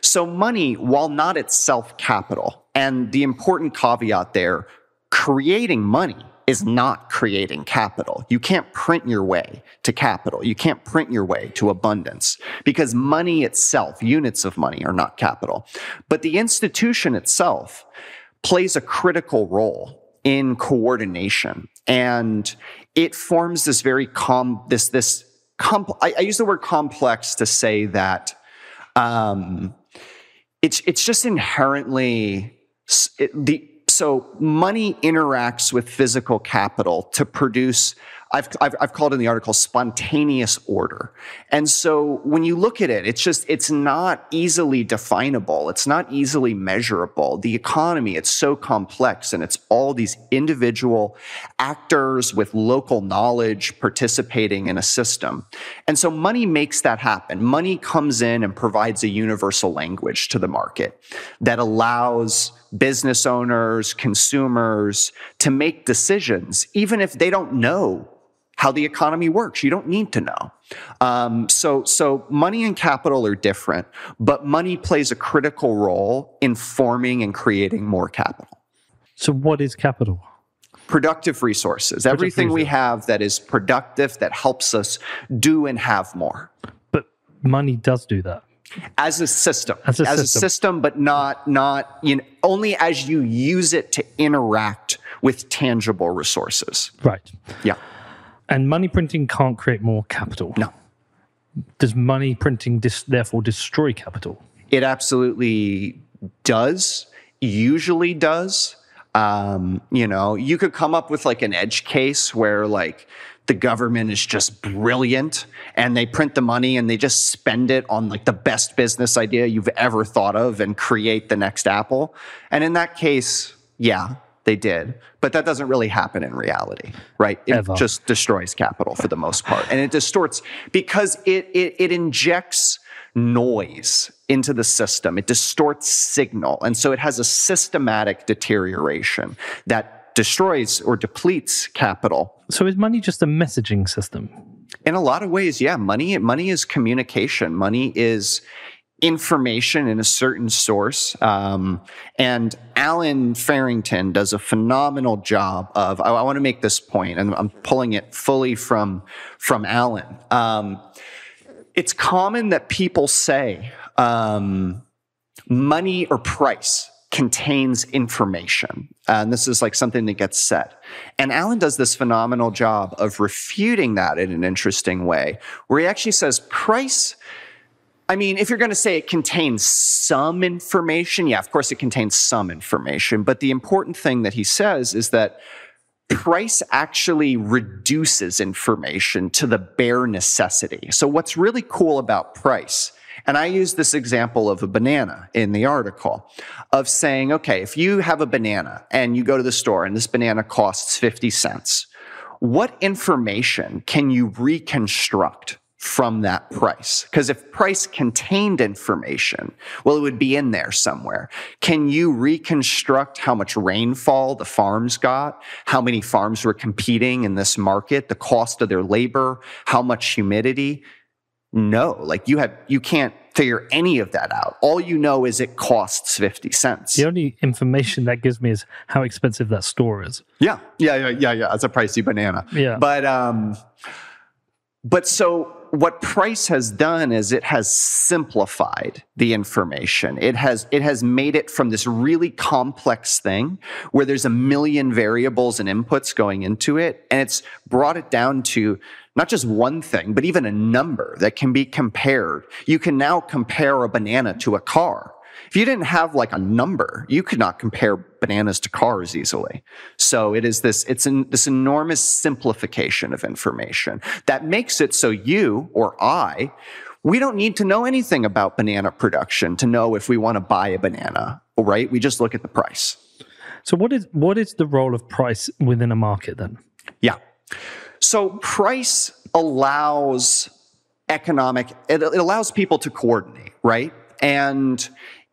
So money, while not itself capital, and the important caveat there, creating money is not creating capital. You can't print your way to capital. You can't print your way to abundance because money itself, units of money are not capital. But the institution itself plays a critical role in coordination and it forms this very calm, this, this compl- I, I, use the word complex to say that um, it's it's just inherently it, the so money interacts with physical capital to produce I've, I've, I've, called in the article spontaneous order. And so when you look at it, it's just, it's not easily definable. It's not easily measurable. The economy, it's so complex and it's all these individual actors with local knowledge participating in a system. And so money makes that happen. Money comes in and provides a universal language to the market that allows business owners, consumers to make decisions, even if they don't know how the economy works. You don't need to know. Um, so, so money and capital are different, but money plays a critical role in forming and creating more capital. So, what is capital? Productive resources. Productive Everything resources. we have that is productive that helps us do and have more. But money does do that as a system, as a, as system. a system, but not not you know, only as you use it to interact with tangible resources. Right. Yeah. And money printing can't create more capital. No. Does money printing dis- therefore destroy capital? It absolutely does, usually does. Um, you know, you could come up with like an edge case where like the government is just brilliant and they print the money and they just spend it on like the best business idea you've ever thought of and create the next Apple. And in that case, yeah, they did. But that doesn't really happen in reality, right? It Ever. just destroys capital for the most part. And it distorts because it, it, it injects noise into the system. It distorts signal. And so it has a systematic deterioration that destroys or depletes capital. So is money just a messaging system? In a lot of ways, yeah. Money, money is communication. Money is information in a certain source. Um, and Allen Farrington does a phenomenal job of, I, I want to make this point, and I'm pulling it fully from, from Allen. Um, it's common that people say um, money or price contains information. Uh, and this is like something that gets said. And Allen does this phenomenal job of refuting that in an interesting way, where he actually says price I mean, if you're going to say it contains some information, yeah, of course it contains some information. But the important thing that he says is that price actually reduces information to the bare necessity. So what's really cool about price, and I use this example of a banana in the article of saying, okay, if you have a banana and you go to the store and this banana costs 50 cents, what information can you reconstruct from that price. Because if price contained information, well, it would be in there somewhere. Can you reconstruct how much rainfall the farms got? How many farms were competing in this market? The cost of their labor? How much humidity? No, like you have, you can't figure any of that out. All you know is it costs 50 cents. The only information that gives me is how expensive that store is. Yeah. Yeah. Yeah. Yeah. Yeah. It's a pricey banana. Yeah. But, um, but so what Price has done is it has simplified the information. It has, it has made it from this really complex thing where there's a million variables and inputs going into it. And it's brought it down to not just one thing, but even a number that can be compared. You can now compare a banana to a car if you didn't have like a number, you could not compare bananas to cars easily. So it is this, it's an, this enormous simplification of information that makes it so you or I, we don't need to know anything about banana production to know if we want to buy a banana, right? We just look at the price. So what is, what is the role of price within a market then? Yeah. So price allows economic, it, it allows people to coordinate, right? And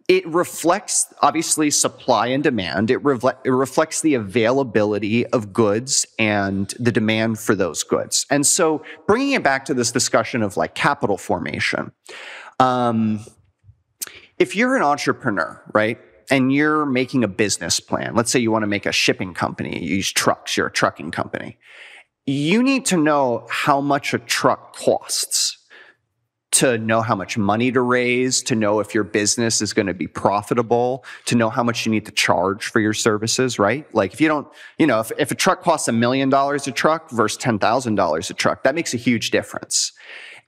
it reflects obviously supply and demand. It, it, reflects the availability of goods and the demand for those goods. And so, bringing it back to this discussion of like capital formation, um, if you're an entrepreneur, right, and you're making a business plan, let's say you want to make a shipping company, you use trucks, you're a trucking company, you need to know how much a truck costs to know how much money to raise, to know if your business is going to be profitable, to know how much you need to charge for your services, right? Like if you don't, you know, if, if a truck costs a million dollars a truck versus $10,000 a truck, that makes a huge difference.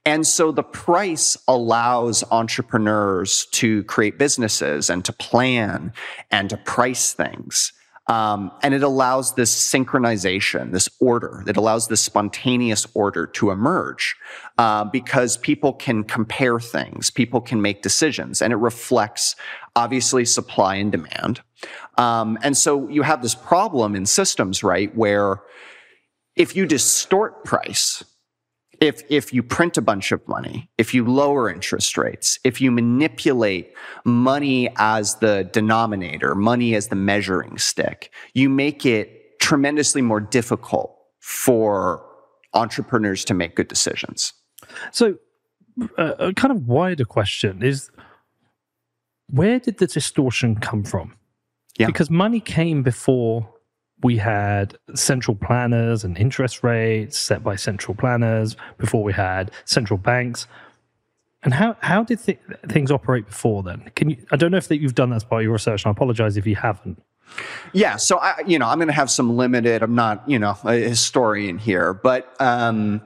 And so the price allows entrepreneurs to create businesses and to plan and to price things. Um, and it allows this synchronization, this order. It allows this spontaneous order to emerge uh, because people can compare things, people can make decisions, and it reflects obviously supply and demand. Um, and so you have this problem in systems, right, where if you distort price, if if you print a bunch of money, if you lower interest rates, if you manipulate money as the denominator, money as the measuring stick, you make it tremendously more difficult for entrepreneurs to make good decisions. So, uh, a kind of wider question is where did the distortion come from? Yeah. Because money came before we had central planners and interest rates set by central planners before we had central banks. And how, how did th- things operate before then? Can you? I don't know if that you've done that as part of your research, and I apologize if you haven't. Yeah, so I, you know, I'm going to have some limited. I'm not, you know, a historian here, but um,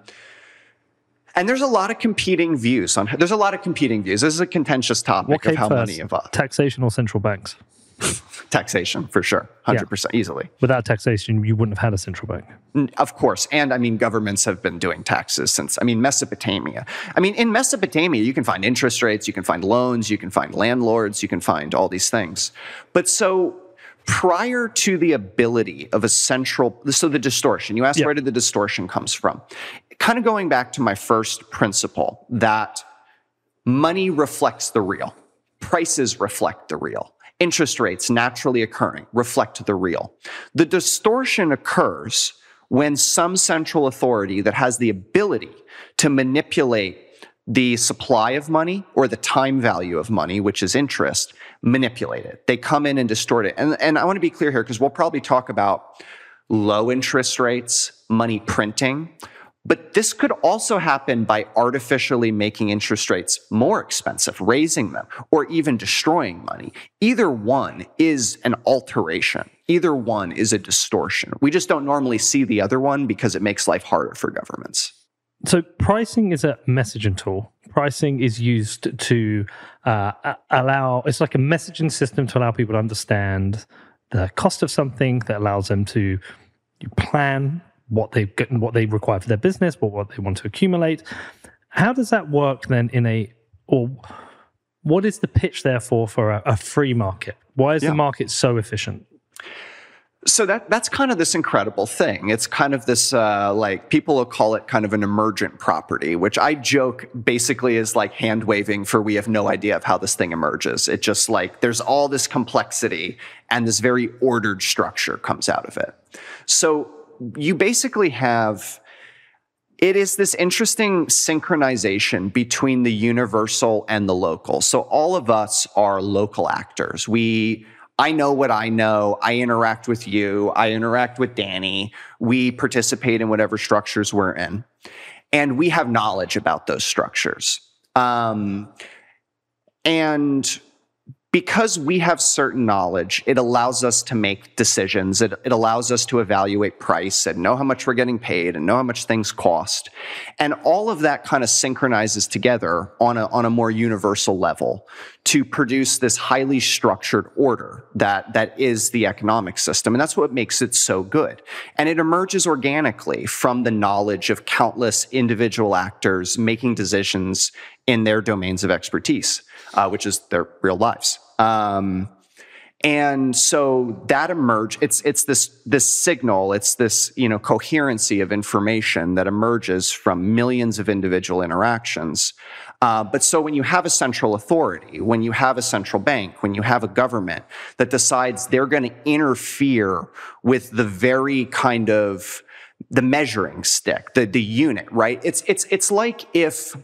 and there's a lot of competing views on. There's a lot of competing views. This is a contentious topic of how first, money evolved. taxation or central banks? Taxation for sure, hundred percent, easily. Without taxation, you wouldn't have had a central bank. Of course. And I mean, governments have been doing taxes since, I mean, Mesopotamia. I mean, in Mesopotamia, you can find interest rates, you can find loans, you can find landlords, you can find all these things. But so prior to the ability of a central, so the distortion, you asked Yeah. where did the distortion comes from? Kind of going back to my first principle that money reflects the real, prices reflect the real. Interest rates naturally occurring reflect the real. The distortion occurs when some central authority that has the ability to manipulate the supply of money or the time value of money, which is interest, manipulate it. They come in and distort it. And, and I want to be clear here because we'll probably talk about low interest rates, money printing. But this could also happen by artificially making interest rates more expensive, raising them, or even destroying money. Either one is an alteration. Either one is a distortion. We just don't normally see the other one because it makes life harder for governments. So pricing is a messaging tool. Pricing is used to uh, allow. It's like a messaging system to allow people to understand the cost of something that allows them to plan what they get, what they require for their business, what what they want to accumulate. How does that work then in a or what is the pitch therefore for a, a free market? Why is Yeah. the market so efficient? So that that's kind of this incredible thing. It's kind of this uh, like people will call it kind of an emergent property, which I joke basically is like hand waving for we have no idea of how this thing emerges. It just like there's all this complexity and this very ordered structure comes out of it. So you basically have it is this interesting synchronization between the universal and the local. So all of us are local actors. We I know what I know. I interact with you. I interact with Danny. We participate in whatever structures we're in. And we have knowledge about those structures. Um, and because we have certain knowledge, it allows us to make decisions. It, it allows us to evaluate price and know how much we're getting paid and know how much things cost. And all of that kind of synchronizes together on a, on a more universal level to produce this highly structured order that, that is the economic system. And that's what makes it so good. And it emerges organically from the knowledge of countless individual actors making decisions in their domains of expertise, uh, which is their real lives. Um, and so that emerge it's it's this this signal it's this you know coherency of information that emerges from millions of individual interactions uh, but so when you have a central authority when you have a central bank when you have a government that decides they're going to interfere with the very kind of the measuring stick the the unit right it's it's it's like if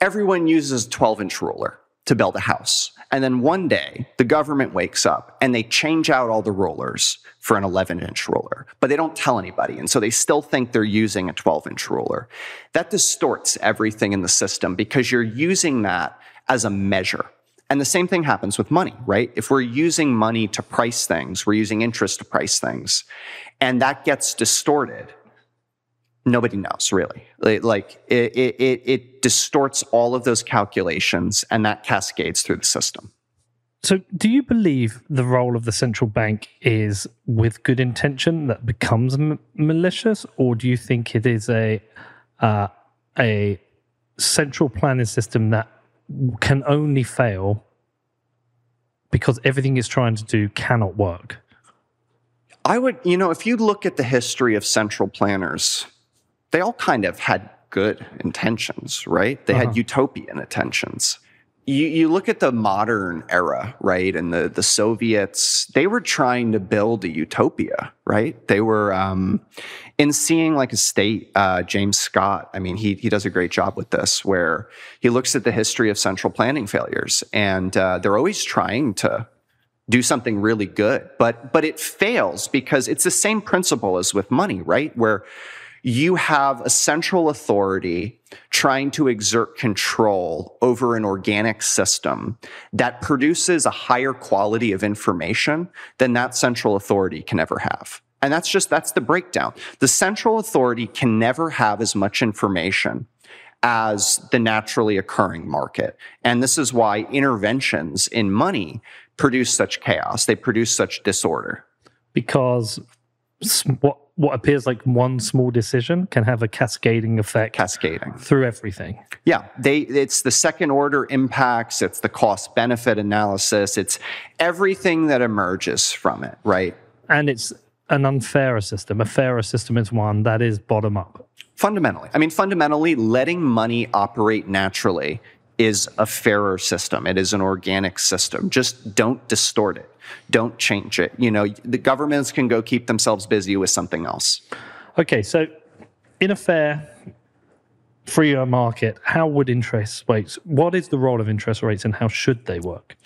everyone uses a 12 inch ruler to build a house And then one day, the government wakes up and they change out all the rollers for an 11 inch roller, but they don't tell anybody. And so they still think they're using a 12 inch roller. That distorts everything in the system because you're using that as a measure. And the same thing happens with money, right? If we're using money to price things, we're using interest to price things, and that gets distorted nobody knows really. Like it, it, it distorts all of those calculations and that cascades through the system. So do you believe the role of the central bank is with good intention that becomes m- malicious? Or do you think it is a uh, a central planning system that can only fail because everything it's trying to do cannot work? I would, you know, if you look at the history of central planners, they all kind of had good intentions, right? They uh-huh. had utopian intentions. You, you look at the modern era, right? And the, the Soviets, they were trying to build a utopia, right? They were, um, in seeing like a state, uh, James Scott, I mean, he, he does a great job with this, where he looks at the history of central planning failures and uh, they're always trying to do something really good, but, but it fails because it's the same principle as with money, right? Where you have a central authority trying to exert control over an organic system that produces a higher quality of information than that central authority can ever have. And that's just, that's the breakdown. The central authority can never have as much information as the naturally occurring market. And this is why interventions in money produce such chaos. They produce such disorder. Because what what appears like one small decision can have a cascading effect cascading. through everything. Yeah they it's the second order impacts it's the cost benefit analysis it's everything that emerges from it right? And it's an unfairer system. A fairer system is one that is bottom up fundamentally. I mean fundamentally letting money operate naturally is a fairer system. It is an organic system. Just don't distort it. Don't change it. You know, the governments can go keep themselves busy with something else. Okay, so in a fair freer market, how would interest rates, what is the role of interest rates and how should they work?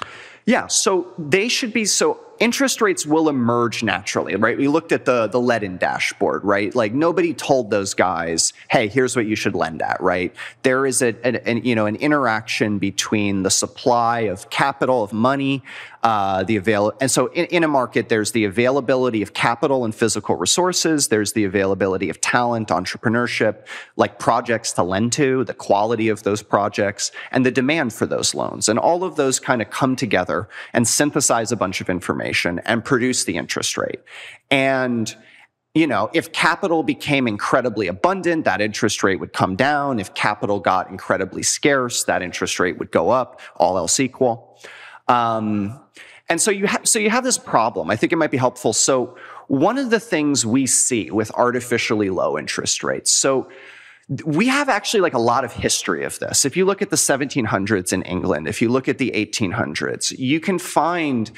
Yeah, so they should be so interest rates will emerge naturally, right? We looked at the the Ledn dashboard, right? Like nobody told those guys, "Hey, here's what you should lend at," right? There is a, an, an you know an interaction between the supply of capital of money, uh, the avail, and so in, in a market, there's the availability of capital and physical resources. There's the availability of talent, entrepreneurship, like projects to lend to, the quality of those projects, and the demand for those loans, and all of those kind of come together and synthesize a bunch of information information and produce the interest rate. And you know, if capital became incredibly abundant, that interest rate would come down. If capital got incredibly scarce, that interest rate would go up, all else equal. Um, and so you have, so you have this problem. I think it might be helpful. So one of the things we see with artificially low interest rates. So we have actually like a lot of history of this. If you look at the 1700s in England, if you look at the 1800s, you can find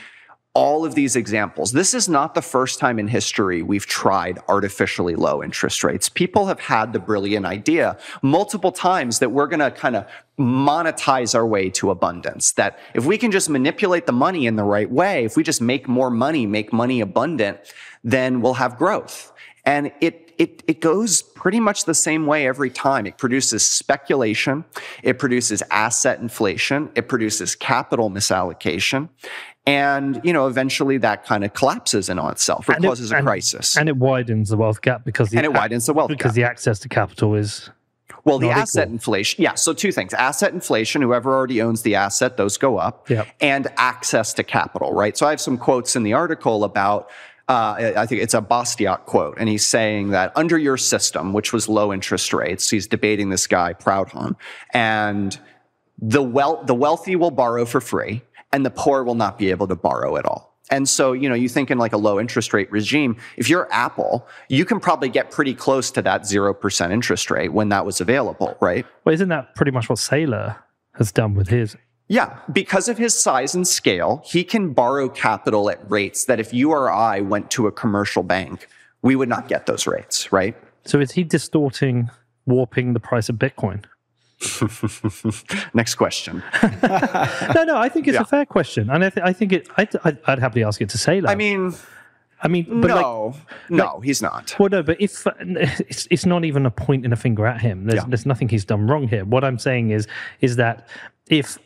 all of these examples. This is not the first time in history we've tried artificially low interest rates. People have had the brilliant idea multiple times that we're going to kind of monetize our way to abundance. That if we can just manipulate the money in the right way, if we just make more money, make money abundant, then we'll have growth. And it it, it goes pretty much the same way every time. It produces speculation. It produces asset inflation. It produces capital misallocation. And, you know, eventually that kind of collapses in on itself or and causes it, a and, crisis. And it widens the wealth gap because the, and it widens the wealth because gap. the access to capital is well, the asset equal. inflation. Yeah. So two things. Asset inflation, whoever already owns the asset, those go up. Yep. And access to capital, right? So I have some quotes in the article about uh, I think it's a Bastiat quote, and he's saying that under your system, which was low interest rates, he's debating this guy Proudhon, and the wealth, the wealthy will borrow for free, and the poor will not be able to borrow at all. And so, you know, you think in like a low interest rate regime, if you're Apple, you can probably get pretty close to that 0% interest rate when that was available, right? Well, isn't that pretty much what Saylor has done with his? Yeah, because of his size and scale, he can borrow capital at rates that if you or I went to a commercial bank, we would not get those rates, right? So is he distorting, warping the price of Bitcoin? Next question. no, no, I think it's Yeah. a fair question, and I, th- I think it. I'd, I'd, happily ask it to say that. I mean, I mean, but like, no, no, he's not. Well, no, but if it's it's not even a pointing a finger at him. There's Yeah. there's nothing he's done wrong here. What I'm saying is is that if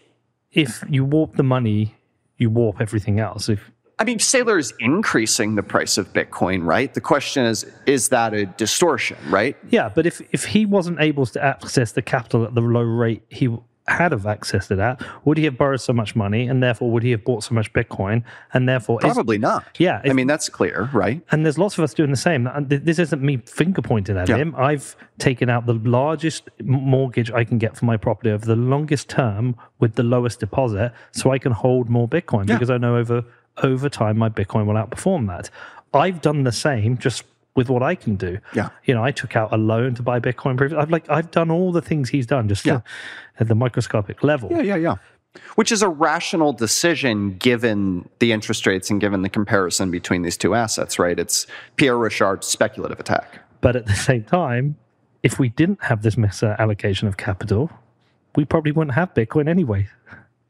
if you warp the money, you warp everything else. If I mean, Saylor is increasing the price of Bitcoin, right? The question is, is that a distortion, right? yeah, but if if he wasn't able to access the capital at the low rate he had have accessed it at, would he have borrowed so much money, and therefore would he have bought so much Bitcoin, and therefore is- Probably not. Yeah, I mean, that's clear, right? And there's lots of us doing the same. This isn't me finger pointing at Yeah. him. I've taken out the largest mortgage I can get for my property over the longest term with the lowest deposit so I can hold more Bitcoin Yeah. because I know over over time my Bitcoin will outperform that. I've done the same just with what I can do. Yeah. You know, I took out a loan to buy Bitcoin. previously. I've like I've done all the things he's done just Yeah. at the microscopic level. Yeah, yeah, yeah. Which is a rational decision given the interest rates and given the comparison between these two assets, right? It's Pierre Rochard's speculative attack. But at the same time, if we didn't have this misallocation of capital, we probably wouldn't have Bitcoin anyway.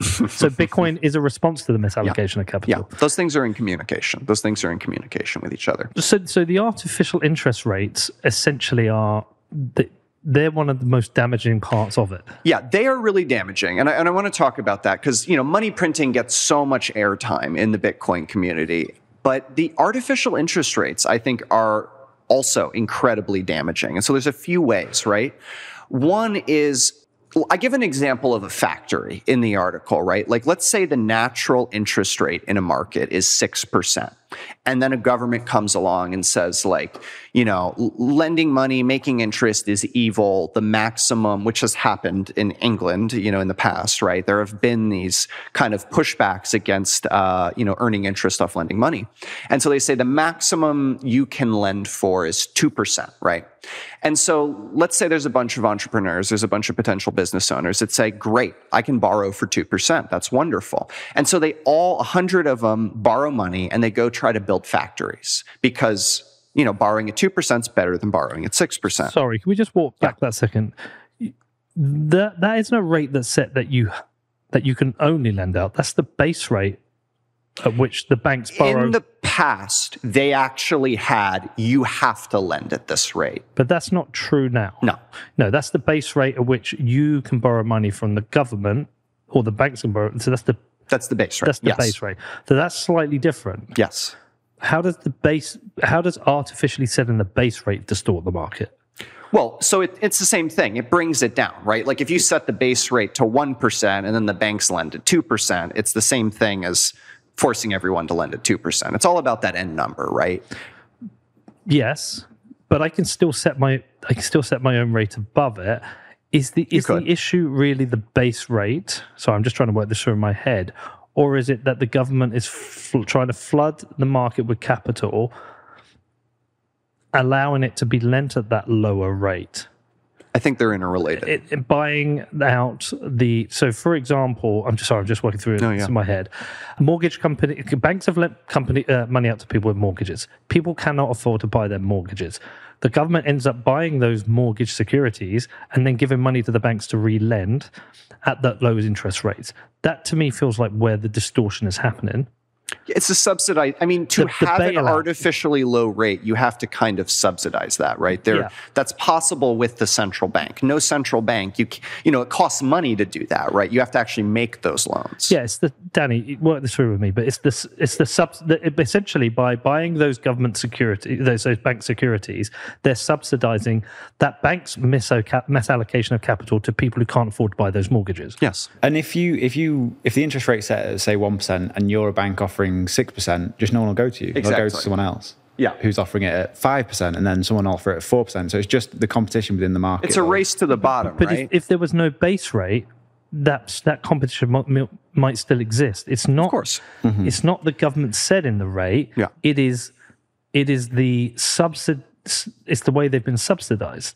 So Bitcoin is a response to the misallocation of capital. Yeah, those things are in communication. Those things are in communication with each other. So, so the artificial interest rates essentially are the, they're one of the most damaging parts of it. Yeah, they are really damaging. And I, and I want to talk about that because, you know, money printing gets so much airtime in the Bitcoin community. But the artificial interest rates, I think, are also incredibly damaging. And so there's a few ways, right? One is I give an example of a factory in the article, right? Like, let's say the natural interest rate in a market is 6%. And then a government comes along and says, like, you know, lending money, making interest is evil. The maximum, which has happened in England, you know, in the past, right? There have been these kind of pushbacks against, uh, you know, earning interest off lending money. And so they say the maximum you can lend for is 2%, right? And so let's say there's a bunch of entrepreneurs, there's a bunch of potential business owners that say, great, I can borrow for 2%. That's wonderful. And so they all, a hundred of them borrow money and they go try to build factories because, you know, borrowing at 2% is better than borrowing at 6%. Sorry, can we just walk back that second? That that isn't a rate that's set that you that you can only lend out. That's the base rate at which the banks borrow. in the past, they actually had, you have to lend at this rate. but that's not true now. No. No, that's the base rate at which you can borrow money from the government or the banks can borrow. So that's the That's the base rate. that's the yes. base rate. So that's slightly different. Yes. How does the base? How does artificially setting the base rate distort the market? Well, so it, it's the same thing. It brings it down, right? Like if you set the base rate to 1% and then the banks lend at 2%, it's the same thing as forcing everyone to lend at 2%. It's all about that end number, right? Yes, but I can still set my I can still set my own rate above it. Is the is the issue really the base rate? So I'm just trying to work this through in my head, or is it that the government is fl- trying to flood the market with capital, allowing it to be lent at that lower rate? I think they're interrelated. it, it- buying out the so for example i'm just sorry i'm just working through it Oh, yeah. in my head. Mortgage company banks have lent company uh, money out to people with mortgages. People cannot afford to buy their mortgages. The government ends up buying those mortgage securities and then giving money to the banks to re-lend at that low interest rates. That to me feels like where the distortion is happening It's a subsidized. I mean, to The- the have an artificially low rate, you have to kind of subsidize that, right? There, Yeah. that's possible with the central bank. No central bank, you you know, it costs money to do that, right? You have to actually make those loans. Yeah, it's the Danny. Work this through with me, but it's this. It's the sub. The, essentially, by buying those government security, those, those bank securities, they're subsidising that bank's miso- misallocation of capital to people who can't afford to buy those mortgages. Yes. And if you if you if the interest rate set at say one percent and you're a bank offering six percent, just no one will go to you. They'll go to someone else. Yeah. Who's offering it at five percent and then someone will offer it at four percent. So it's just the competition within the market. It's a race to the bottom, But right? if, if there was no base rate, that that competition might, might still exist. It's not. of course. Mm-hmm. It's not the government setting the rate. Yeah. It is. It is the subsid. It's the way they've been subsidised.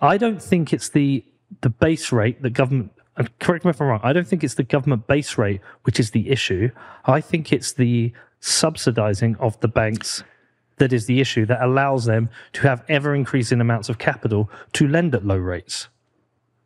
I don't think it's the the base rate that government. And Correct me if I'm wrong. I don't think it's the government base rate which is the issue. I think it's the subsidising of the banks that is the issue that allows them to have ever increasing amounts of capital to lend at low rates.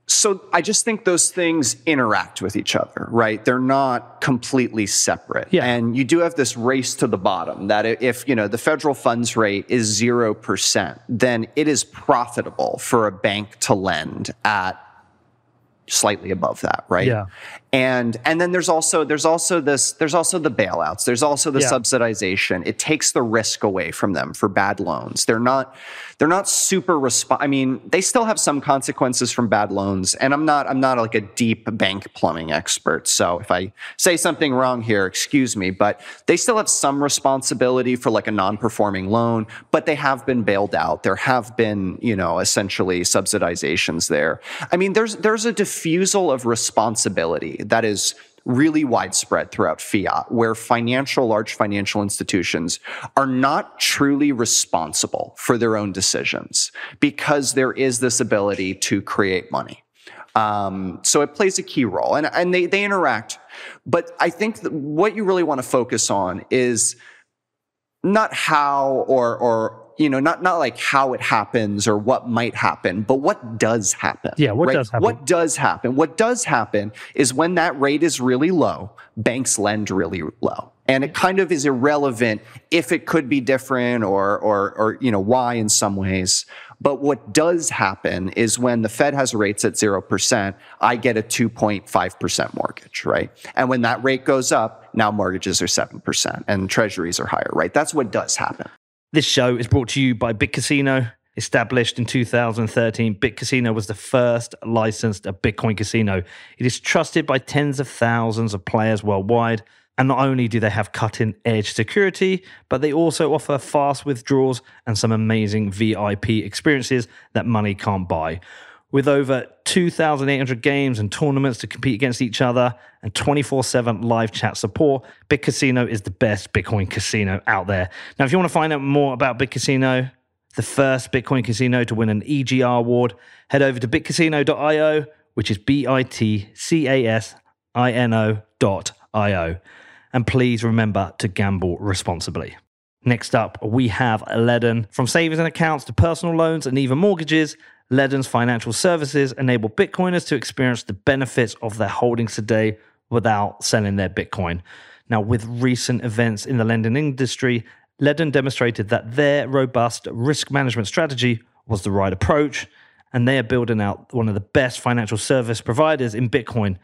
So I just think those things interact with each other, right? They're not completely separate. Yeah. And you do have this race to the bottom that if, you know, the federal funds rate is 0%, then it is profitable for a bank to lend at slightly above that, right? Yeah. And and then there's also there's also this there's also the bailouts. There's also the Yeah. subsidization. It takes the risk away from them for bad loans. They're not they're not super resp- I mean, they still have some consequences from bad loans. And I'm not I'm not like a deep bank plumbing expert. So if I say something wrong here, excuse me, but they still have some responsibility for like a non-performing loan, but they have been bailed out. There have been, you know, essentially subsidizations there. I mean, there's there's a diffusal of responsibility that is really widespread throughout fiat, where financial, large financial institutions are not truly responsible for their own decisions because there is this ability to create money. Um, so it plays a key role and, and they, they interact. But I think what you really want to focus on is not how or, or, you know, not, not like how it happens or what might happen, but what does happen. Yeah, what does happen? What does happen? What does happen is when that rate is really low, banks lend really low. And it kind of is irrelevant if it could be different or, or, or, you know, why in some ways. But what does happen is when the Fed has rates at 0%, I get a 2.5% mortgage, right? And when that rate goes up, now mortgages are 7% and treasuries are higher, right? That's what does happen. This show is brought to you by Bitcasino. Established in 2013, Bitcasino was the first licensed Bitcoin casino. It is trusted by tens of thousands of players worldwide. And not only do they have cutting edge security, but they also offer fast withdrawals and some amazing VIP experiences that money can't buy. With over 2,800 games and tournaments to compete against each other and 24 7 live chat support, Bitcasino is the best Bitcoin casino out there. Now, if you want to find out more about Bitcasino, the first Bitcoin casino to win an EGR award, head over to bitcasino.io, which is B I T C A S I N O dot I-O. And please remember to gamble responsibly. Next up, we have Ledn. From savings and accounts to personal loans and even mortgages, Ledn's financial services enable Bitcoiners to experience the benefits of their holdings today without selling their Bitcoin. Now, with recent events in the lending industry, Ledn demonstrated that their robust risk management strategy was the right approach, and they are building out one of the best financial service providers in Bitcoin.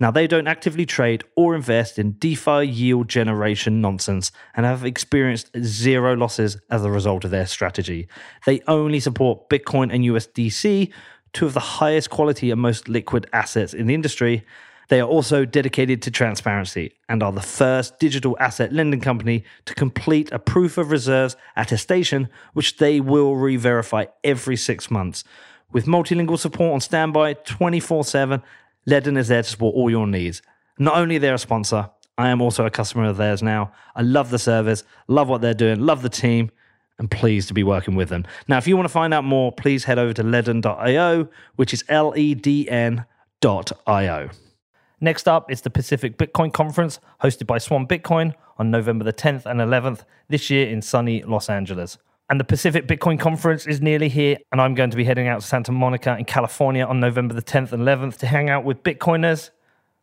Now, they don't actively trade or invest in DeFi yield generation nonsense and have experienced zero losses as a result of their strategy. They only support Bitcoin and USDC, two of the highest quality and most liquid assets in the industry. They are also dedicated to transparency and are the first digital asset lending company to complete a proof of reserves attestation, which they will re verify every six months. With multilingual support on standby 24 7, Ledn is there to support all your needs. Not only are they a sponsor, I am also a customer of theirs now. I love the service, love what they're doing, love the team, and pleased to be working with them. Now, if you want to find out more, please head over to ledn.io, which is L E D N.io. Next up is the Pacific Bitcoin Conference hosted by Swan Bitcoin on November the 10th and 11th this year in sunny Los Angeles. And the Pacific Bitcoin Conference is nearly here, and I'm going to be heading out to Santa Monica in California on November the 10th and 11th to hang out with Bitcoiners.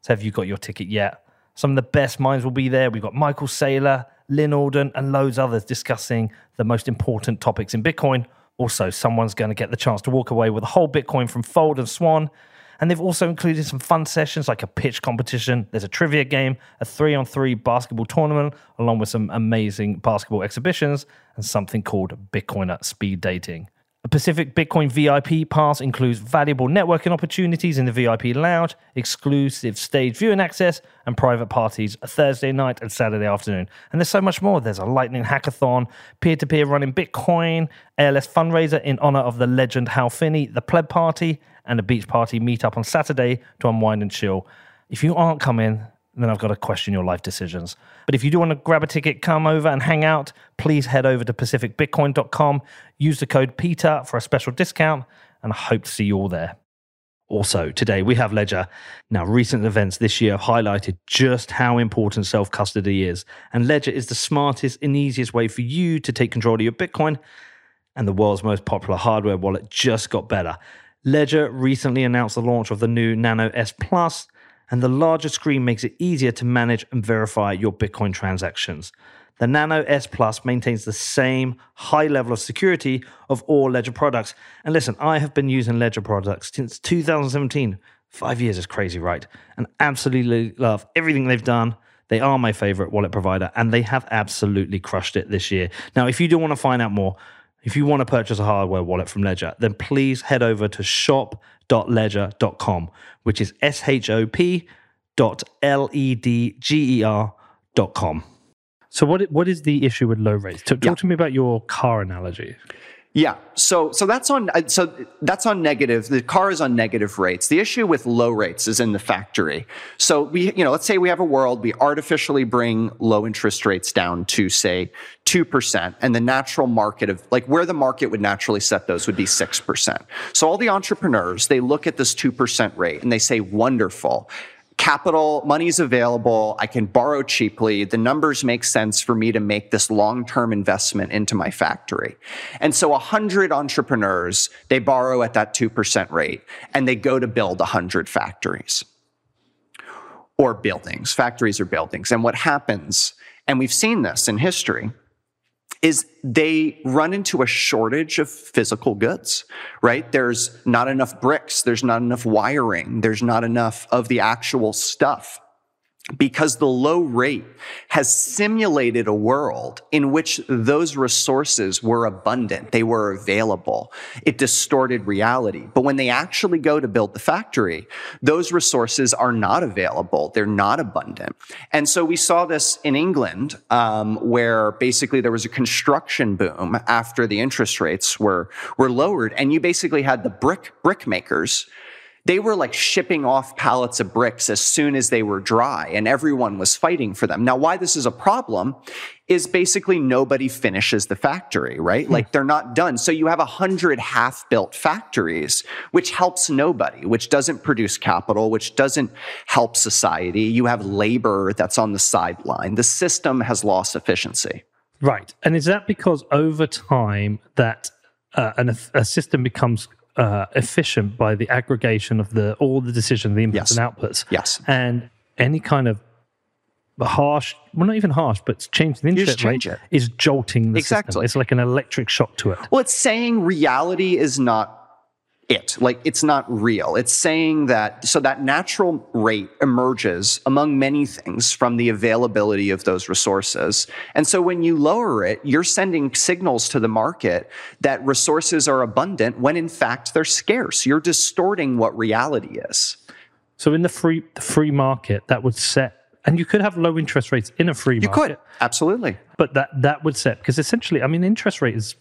So, have you got your ticket yet? Some of the best minds will be there. We've got Michael Saylor, Lyn Alden, and loads others discussing the most important topics in Bitcoin. Also, someone's going to get the chance to walk away with a whole Bitcoin from Fold and Swan. And they've also included some fun sessions like a pitch competition. There's a trivia game, a three on three basketball tournament, along with some amazing basketball exhibitions and something called Bitcoiner speed dating. A Pacific Bitcoin VIP pass includes valuable networking opportunities in the VIP lounge, exclusive stage viewing access, and private parties Thursday night and Saturday afternoon. And there's so much more. There's a lightning hackathon, peer to peer running Bitcoin, ALS fundraiser in honor of the legend Hal Finney, the pleb party, and a beach party meet up on Saturday to unwind and chill. If you aren't coming, then I've got to question your life decisions. But if you do want to grab a ticket, come over and hang out, please head over to pacificbitcoin.com, use the code PETER for a special discount, and I hope to see you all there. Also, today we have Ledger. Now, recent events this year have highlighted just how important self custody is, and Ledger is the smartest and easiest way for you to take control of your Bitcoin. And the world's most popular hardware wallet just got better. Ledger recently announced the launch of the new Nano S Plus, and the larger screen makes it easier to manage and verify your Bitcoin transactions. The Nano S Plus maintains the same high level of security of all Ledger products. And listen, I have been using Ledger products since 2017. Five years is crazy, right? And absolutely love everything they've done. They are my favorite wallet provider, and they have absolutely crushed it this year. Now, if you do want to find out more, if you want to purchase a hardware wallet from Ledger, then please head over to shop.ledger.com, which is S H O P dot L E D G E R dot com. So what what is the issue with low rates? Talk, talk Yeah. to me about your car analogy. Yeah, so so that's on uh, so that's on negative. The car is on negative rates. The issue with low rates is in the factory. So we, you know, let's say we have a world we artificially bring low interest rates down to say two percent, and the natural market of like where the market would naturally set those would be six percent. So all the entrepreneurs they look at this two percent rate and they say, wonderful capital money's available i can borrow cheaply the numbers make sense for me to make this long-term investment into my factory. And so 100 entrepreneurs they borrow at that 2% rate and they go to build 100 factories. Or buildings. Factories or buildings. And what happens and we've seen this in history is they run into a shortage of physical goods, right? There's not enough bricks, there's not enough wiring, there's not enough of the actual stuff. Because the low rate has simulated a world in which those resources were abundant, they were available. It distorted reality. But when they actually go to build the factory, those resources are not available. They're not abundant. And so we saw this in England, um, where basically there was a construction boom after the interest rates were, were lowered. And you basically had the brick, brick makers they were like shipping off pallets of bricks as soon as they were dry and everyone was fighting for them. Now, why this is a problem is basically nobody finishes the factory, right? Like they're not done. So you have a hundred half built factories, which helps nobody, which doesn't produce capital, which doesn't help society. You have labor that's on the sideline. The system has lost efficiency. Right. And is that because over time that uh, an, a system becomes uh, efficient by the aggregation of the all the decisions, the inputs Yes. and outputs? Yes. And any kind of harsh, well, not even harsh, but change the interest change rate it. is jolting the system. Exactly. It's like an electric shock to it. Well, it's saying reality is not it. Like it's not real. It's saying that, so that natural rate emerges among many things from the availability of those resources. And so when you lower it, you're sending signals to the market that resources are abundant when in fact they're scarce. You're distorting what reality is. So in the free the free market, that would set, and you could have low interest rates in a free market. You could. Absolutely. but that that would set because essentially, I mean, interest rate is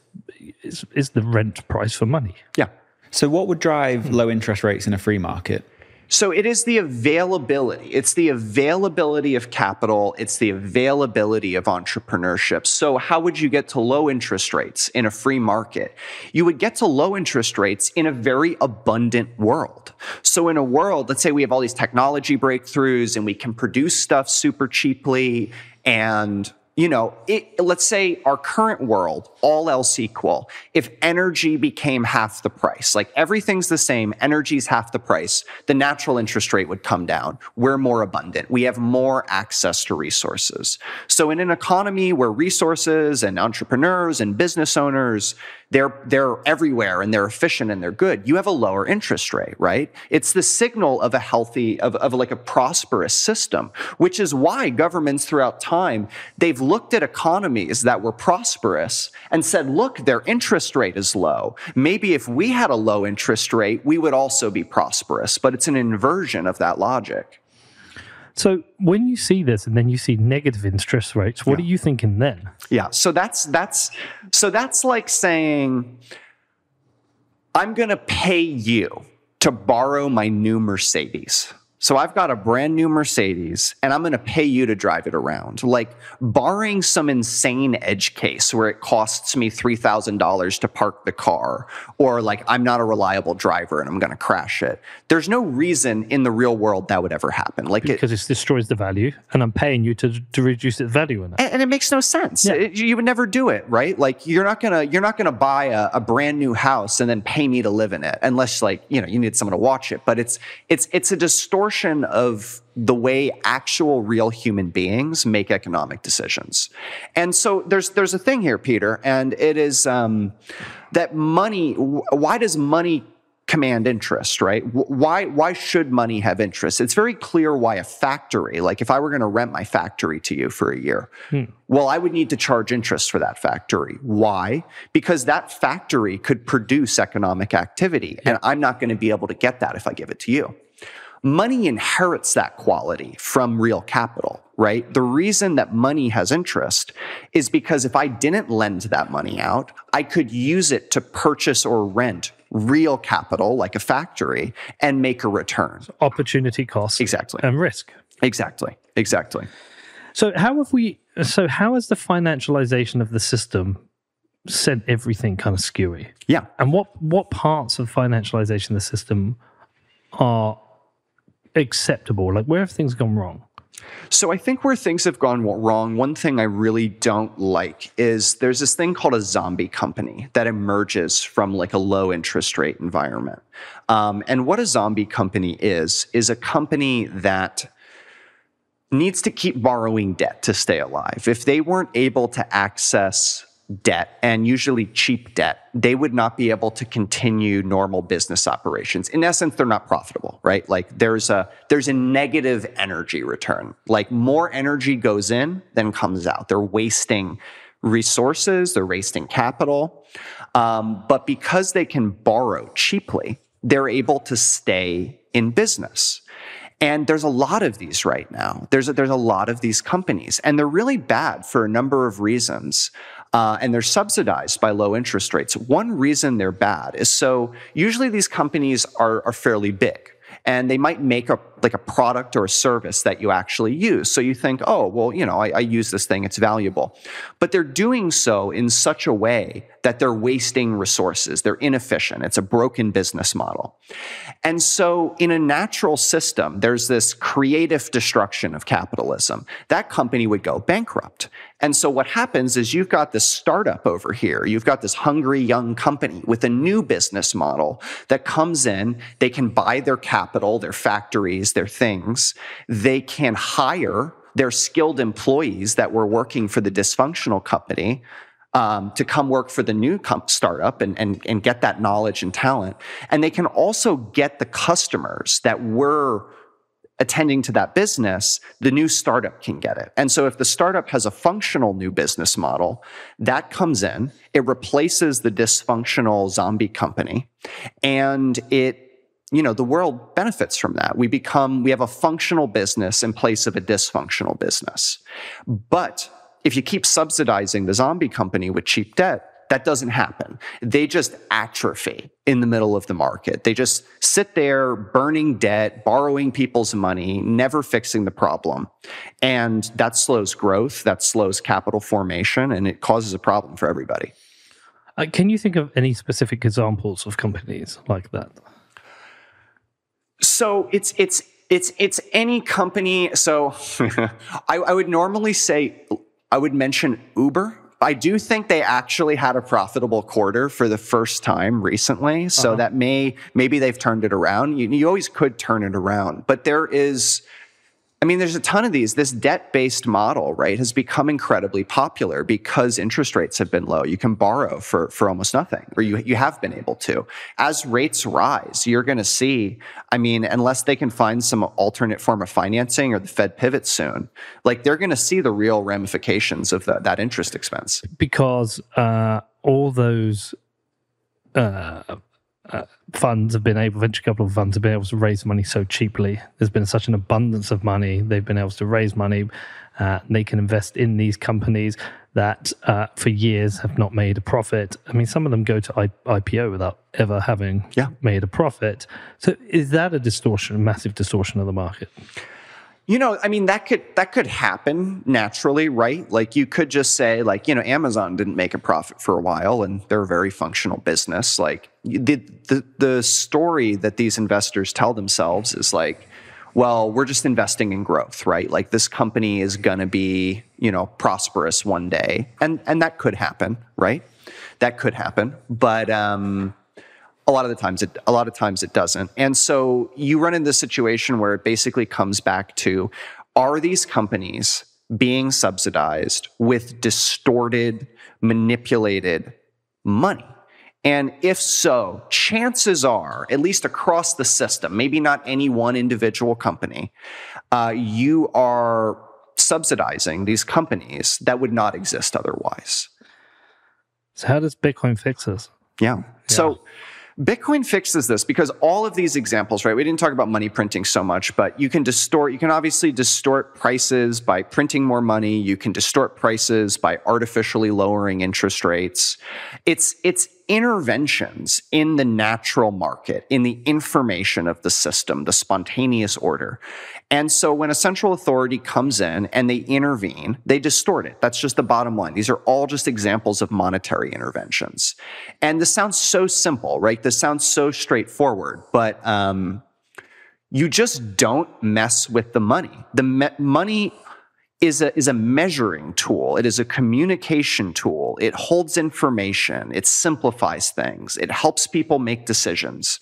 is, is the rent price for money. Yeah. So, what would drive hmm. low interest rates in a free market? So it is the availability. It's the availability of capital. It's the availability of entrepreneurship. So how would you get to low interest rates in a free market? You would get to low interest rates in a very abundant world. So in a world, let's say we have all these technology breakthroughs and we can produce stuff super cheaply and you know, it, let's say our current world, all else equal, if energy became half the price, like everything's the same, energy's half the price, the natural interest rate would come down. We're more abundant. We have more access to resources. So in an economy where resources and entrepreneurs and business owners, they're, they're everywhere and they're efficient and they're good, you have a lower interest rate, right? It's the signal of a healthy, of, of like a prosperous system, which is why governments throughout time, they've looked at economies that were prosperous and said, look, their interest rate is low. Maybe if we had a low interest rate, we would also be prosperous, but it's an inversion of that logic. So when you see this and then you see negative interest rates, what are you thinking then? Yeah. So that's that's so that's like saying I'm going to pay you to borrow my new Mercedes. So I've got a brand new Mercedes and I'm going to pay you to drive it around. Like, barring some insane edge case where it costs me $3,000 to park the car, or like I'm not a reliable driver and I'm going to crash it, there's no reason in the real world that would ever happen. Like, because it destroys the value, and I'm paying you to to reduce its value in it. and, and it makes no sense. It- you would never do it, right? Like you're not gonna you're not gonna buy a, a brand new house and then pay me to live in it, unless like you know you need someone to watch it. But it's it's it's a distortion of the way actual real human beings make economic decisions. And so there's there's a thing here, Peter, and it is um, that money. Why does money command interest, right? Why why should money have interest? It's very clear why a factory, like if I were going to rent my factory to you for a year, well, I would need to charge interest for that factory. Why? Because that factory could produce economic activity, and I'm not going to be able to get that if I give it to you. Money inherits that quality from real capital, right? The reason that money has interest is because if I didn't lend that money out, I could use it to purchase or rent real capital like a factory and make a return. Opportunity cost Exactly. and risk. Exactly. Exactly. So how have we? So how has the financialization of the system sent everything kind of skewy? Yeah. And what what parts of financialization of the system are acceptable? Like where have things gone wrong? So I think where things have gone wrong, one thing I really don't like is there's this thing called a zombie company that emerges from like a low interest rate environment. Um, and what a zombie company is, is a company that needs to keep borrowing debt to stay alive. If they weren't able to access debt and usually cheap debt, they would not be able to continue normal business operations. In essence, they're not profitable, right? Like there's a there's a negative energy return. Like more energy goes in than comes out. They're wasting resources, they're wasting capital. Um, but because they can borrow cheaply, they're able to stay in business. And there's a lot of these right now. There's a, there's a lot of these companies, and they're really bad for a number of reasons. Uh, and they're subsidized by low interest rates. One reason they're bad is so usually these companies are, are fairly big and they might make a like a product or a service that you actually use. So you think, oh, well, you know, I, I use this thing, it's valuable. But they're doing so in such a way that they're wasting resources. They're inefficient. It's a broken business model. And so in a natural system, there's this creative destruction of capitalism. That company would go bankrupt. And so what happens is you've got this startup over here. You've got this hungry young company with a new business model that comes in. They can buy their capital, their factories, their things. They can hire their skilled employees that were working for the dysfunctional company um, to come work for the new com- startup and, and, and get that knowledge and talent. And they can also get the customers that were attending to that business, the new startup can get it. And so if the startup has a functional new business model, that comes in, it replaces the dysfunctional zombie company, and it you know the world benefits from that we become we have a functional business in place of a dysfunctional business but if you keep subsidizing the zombie company with cheap debt that doesn't happen they just atrophy in the middle of the market they just sit there burning debt borrowing people's money never fixing the problem and that slows growth that slows capital formation and it causes a problem for everybody Uh, can you think of any specific examples of companies like that? So it's it's it's it's any company. So I, I would normally say I would mention Uber. I do think they actually had a profitable quarter for the first time recently. So uh-huh. that may maybe they've turned it around. You, you always could turn it around, but there is. I mean, there's a ton of these. This debt based model, right, has become incredibly popular because interest rates have been low. You can borrow for, for almost nothing, or you, you have been able to. As rates rise, you're going to see, I mean, unless they can find some alternate form of financing or the Fed pivots soon, like they're going to see the real ramifications of the, that interest expense. Because uh, all those uh, uh, funds have been able, venture capital funds have been able to raise money so cheaply. There's been such an abundance of money. They've been able to raise money Uh, they can invest in these companies that uh, for years have not made a profit. I mean, some of them go to I- IPO without ever having Yeah. made a profit. So, is that a distortion, a massive distortion of the market? You know, I mean that could that could happen naturally, right? Like you could just say like, you know, Amazon didn't make a profit for a while and they're a very functional business. Like the the the story that these investors tell themselves is like, well, we're just investing in growth, right? Like this company is going to be, you know, prosperous one day. And and that could happen, right? That could happen. But um a lot of the times it a lot of times it doesn't and so you run into this situation where it basically comes back to are these companies being subsidized with distorted manipulated money and if so chances are at least across the system maybe not any one individual company uh, you are subsidizing these companies that would not exist otherwise So, how does Bitcoin fix this? yeah. So Bitcoin fixes this because all of these examples, right? We didn't talk about money printing so much, but you can distort, you can obviously distort prices by printing more money. You can distort prices by artificially lowering interest rates. It's, it's interventions in the natural market, in the information of the system, the spontaneous order. And so when a central authority comes in and they intervene, they distort it. That's just the bottom line. These are all just examples of monetary interventions. And this sounds so simple, right? This sounds so straightforward, but um, you just don't mess with the money. The me- money is a, is a measuring tool. It is a communication tool. It holds information. It simplifies things. It helps people make decisions.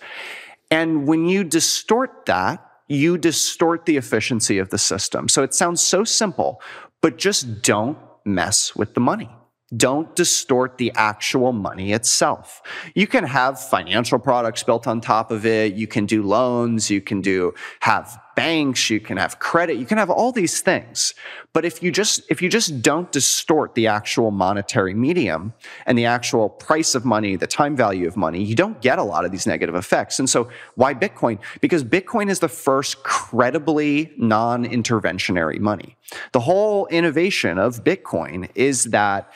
And when you distort that, you distort the efficiency of the system. So it sounds so simple, but just don't mess with the money. Don't distort the actual money itself. You can have financial products built on top of it. You can do loans. You can do have banks. You can have credit. You can have all these things. But if you just, if you just don't distort the actual monetary medium and the actual price of money, the time value of money, you don't get a lot of these negative effects. And so why Bitcoin? Because Bitcoin is the first credibly non-interventionary money. The whole innovation of Bitcoin is that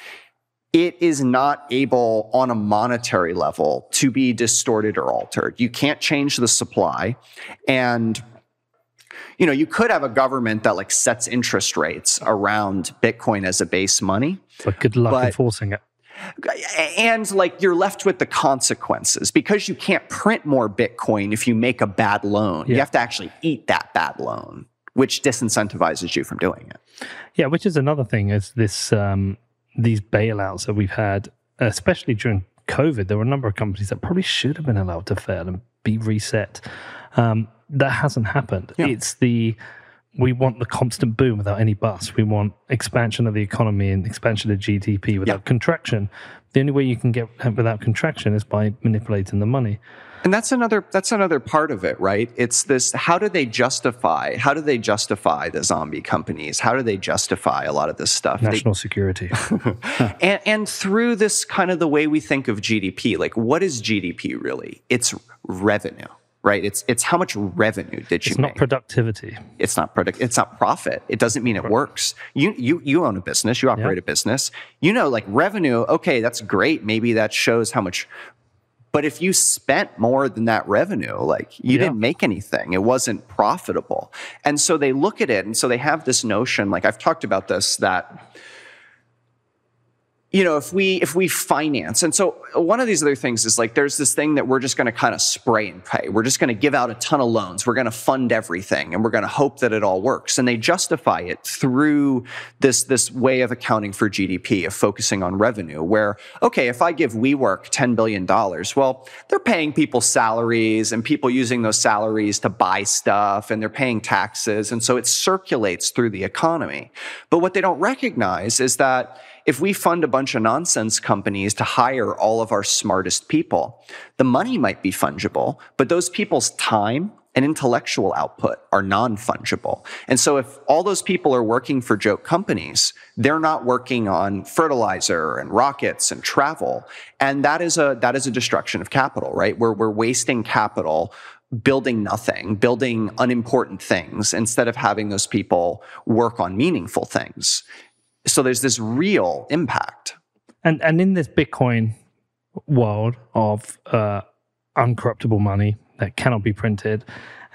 it is not able on a monetary level to be distorted or altered. You can't change the supply. And, you know, you could have a government that like sets interest rates around Bitcoin as a base money. But good luck But- enforcing it. And like you're left with the consequences because you can't print more Bitcoin if you make a bad loan. You have to actually eat that bad loan, which disincentivizes you from doing it. Yeah, which is another thing is this um, these bailouts that we've had, especially during COVID. There were a number of companies that probably should have been allowed to fail and be reset. Um, that hasn't happened. Yeah. It's the we want the constant boom without any bust. We want expansion of the economy and expansion of GDP without contraction. The only way you can get uh, without contraction is by manipulating the money. And that's another that's another part of it, right? It's this how do they justify how do they justify the zombie companies? How do they justify a lot of this stuff? They- National security. and, and through this kind of the way we think of GDP, like what is GDP really? It's revenue, right? It's it's how much revenue did you It's make? not productivity. it's not product it's not profit. It doesn't mean it works. You you you own a business. You operate a business. You know like revenue okay that's great. Maybe that shows how much but if you spent more than that revenue like you Yeah. didn't make anything. It wasn't profitable. And so they look at it and so they have this notion like i've talked about this that you know if we if we finance and so one of these other things is like there's this thing that we're just going to kind of spray and pray. We're just going to give out a ton of loans. We're going to fund everything and we're going to hope that it all works. And they justify it through this this way of accounting for gdp of focusing on revenue where okay if i give WeWork 10 billion dollars well they're paying people salaries and people using those salaries to buy stuff and they're paying taxes and so it circulates through the economy. But what they don't recognize is that if we fund a bunch of nonsense companies to hire all of our smartest people, the money might be fungible, but those people's time and intellectual output are non fungible. And so if all those people are working for joke companies, they're not working on fertilizer and rockets and travel. And that is a, that is a destruction of capital, right? Where we're wasting capital building nothing, building unimportant things instead of having those people work on meaningful things. So there's this real impact. And and in this Bitcoin world of uh, uncorruptible money that cannot be printed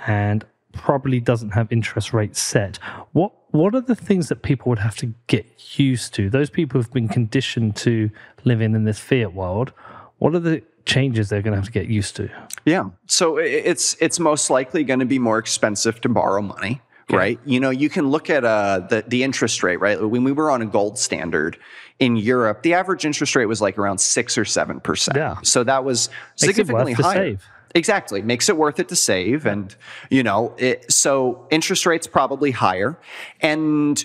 and probably doesn't have interest rates set, what what are the things that people would have to get used to? Those people who've been conditioned to living in this fiat world, what are the changes they're going to have to get used to? Yeah. So it's it's most likely going to be more expensive to borrow money, right? You know, you can look at uh, the the interest rate, right? When we were on a gold standard in Europe, the average interest rate was like around six or seven percent. Yeah. So that was Makes significantly higher. Save. Exactly. Makes it worth it to save. And, you know, it, so interest rates probably higher. And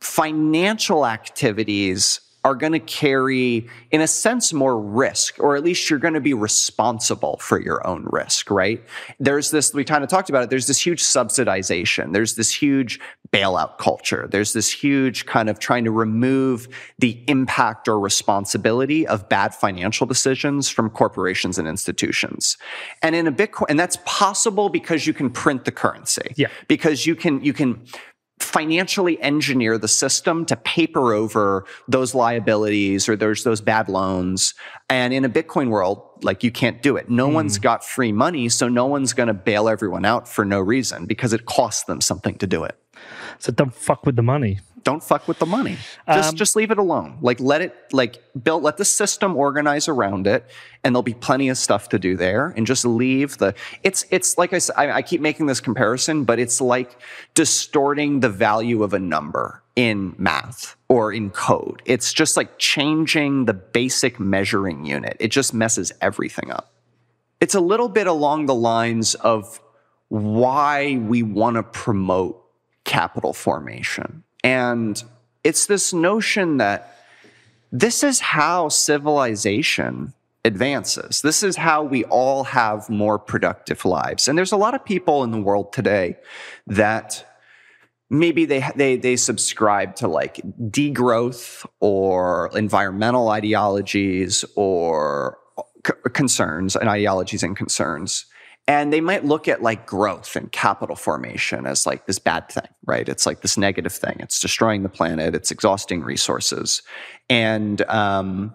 financial activities are going to carry, in a sense, more risk, or at least you're going to be responsible for your own risk, right? There's this, we kind of talked about it, there's this huge subsidization. There's this huge bailout culture. There's this huge kind of trying to remove the impact or responsibility of bad financial decisions from corporations and institutions. And in a Bitcoin, and that's possible because you can print the currency. Yeah. Because you can, you can, financially engineer the system to paper over those liabilities or there's those bad loans. And in a Bitcoin world, like you can't do it. No mm. one's got free money, so no one's going to bail everyone out for no reason because it costs them something to do it. So don't fuck with the money don't fuck with the money. Just um, just leave it alone. Like let it like build let the system organize around it, and there'll be plenty of stuff to do there. And just leave the. It's it's like I said. I, I keep making this comparison, but it's like distorting the value of a number in math or in code. It's just like changing the basic measuring unit. It just messes everything up. It's a little bit along the lines of why we want to promote capital formation and it's this notion that this is how civilization advances. This is how we all have more productive lives. And there's a lot of people in the world today that maybe they they they subscribe to like degrowth or environmental ideologies or c- concerns and ideologies and concerns and they might look at like growth and capital formation as like this bad thing, right? It's like this negative thing. It's destroying the planet. It's exhausting resources. And um,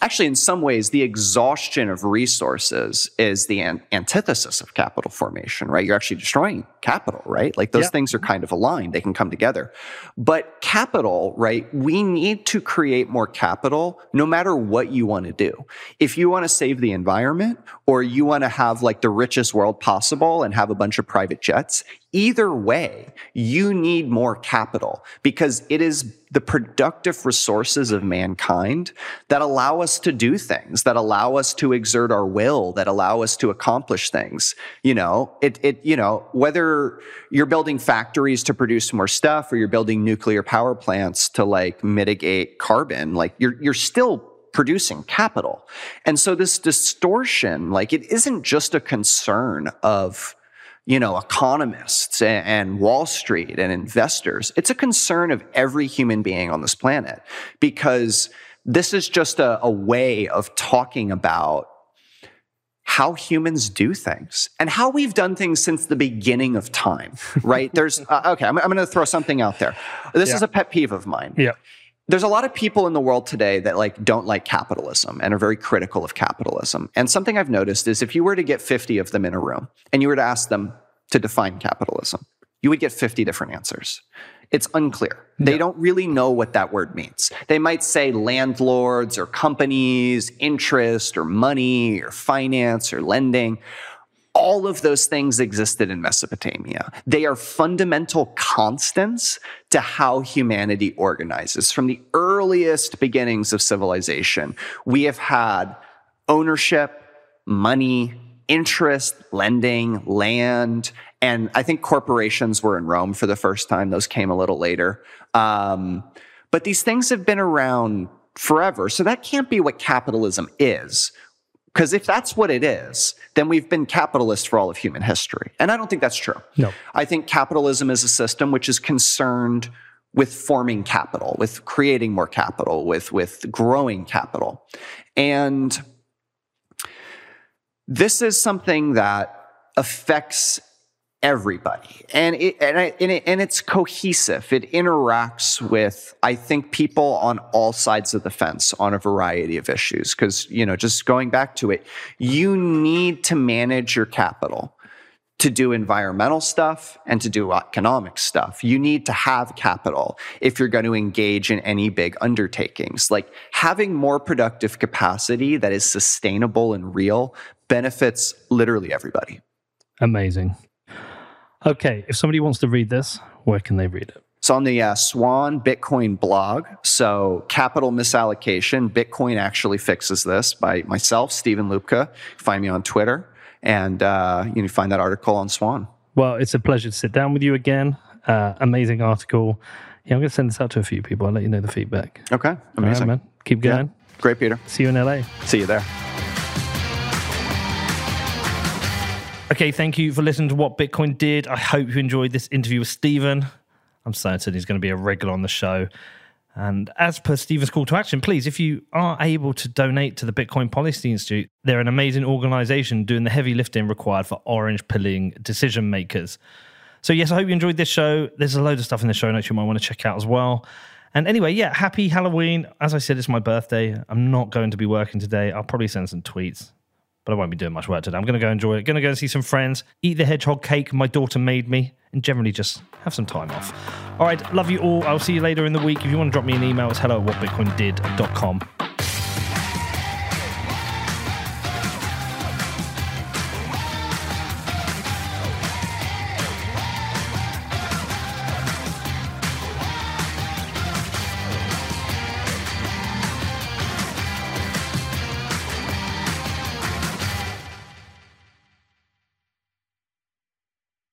actually, in some ways, the exhaustion of resources is the an- antithesis of capital formation, right? You're actually destroying capital, right? Like those yeah. things are kind of aligned, they can come together. But capital, right? We need to create more capital no matter what you want to do. If you want to save the environment or you want to have like the richest world possible and have a bunch of private jets, Either way, you need more capital because it is the productive resources of mankind that allow us to do things, that allow us to exert our will, that allow us to accomplish things. You know, it, it, you know, whether you're building factories to produce more stuff or you're building nuclear power plants to like mitigate carbon, like you're, you're still producing capital. And so this distortion, like it isn't just a concern of you know, economists and Wall Street and investors. It's a concern of every human being on this planet because this is just a, a way of talking about how humans do things and how we've done things since the beginning of time, right? There's, uh, okay, I'm, I'm going to throw something out there. This yeah. is a pet peeve of mine. Yeah. There's a lot of people in the world today that like don't like capitalism and are very critical of capitalism. And something I've noticed is if you were to get 50 of them in a room and you were to ask them to define capitalism, you would get 50 different answers. It's unclear. They yeah. don't really know what that word means. They might say landlords or companies, interest or money or finance or lending all of those things existed in Mesopotamia. They are fundamental constants to how humanity organizes. From the earliest beginnings of civilization, we have had ownership, money, interest, lending, land, and I think corporations were in Rome for the first time. Those came a little later. Um, but these things have been around forever. So that can't be what capitalism is. Because if that's what it is, then we've been capitalist for all of human history. And I don't think that's true. No. I think capitalism is a system which is concerned with forming capital, with creating more capital, with, with growing capital. And this is something that affects everybody and it, and, I, and, it, and it's cohesive it interacts with i think people on all sides of the fence on a variety of issues because you know just going back to it you need to manage your capital to do environmental stuff and to do economic stuff. You need to have capital if you're going to engage in any big undertakings. Like having more productive capacity that is sustainable and real benefits literally everybody. Amazing. Okay, if somebody wants to read this, where can they read it? It's on the uh, Swan Bitcoin blog. So, capital misallocation. Bitcoin actually fixes this by myself, Steven Lubka. Find me on Twitter and uh, you can find that article on Swan. Well, it's a pleasure to sit down with you again. Uh, amazing article. Yeah, I'm going to send this out to a few people. I'll let you know the feedback. Okay, amazing. Right, man. Keep going. Yeah. Great, Peter. See you in LA. See you there. Okay, thank you for listening to what Bitcoin did. I hope you enjoyed this interview with Steven. I'm certain he's going to be a regular on the show. And as per Steven's call to action, please, if you are able to donate to the Bitcoin Policy Institute, they're an amazing organization doing the heavy lifting required for orange pilling decision makers. So, yes, I hope you enjoyed this show. There's a load of stuff in the show notes you might want to check out as well. And anyway, yeah, happy Halloween. As I said, it's my birthday. I'm not going to be working today. I'll probably send some tweets, but I won't be doing much work today. I'm going to go enjoy it. Going to go and see some friends, eat the hedgehog cake my daughter made me, and generally just have some time off. All right, love you all. I'll see you later in the week. If you want to drop me an email, it's hello at whatbitcoindid.com.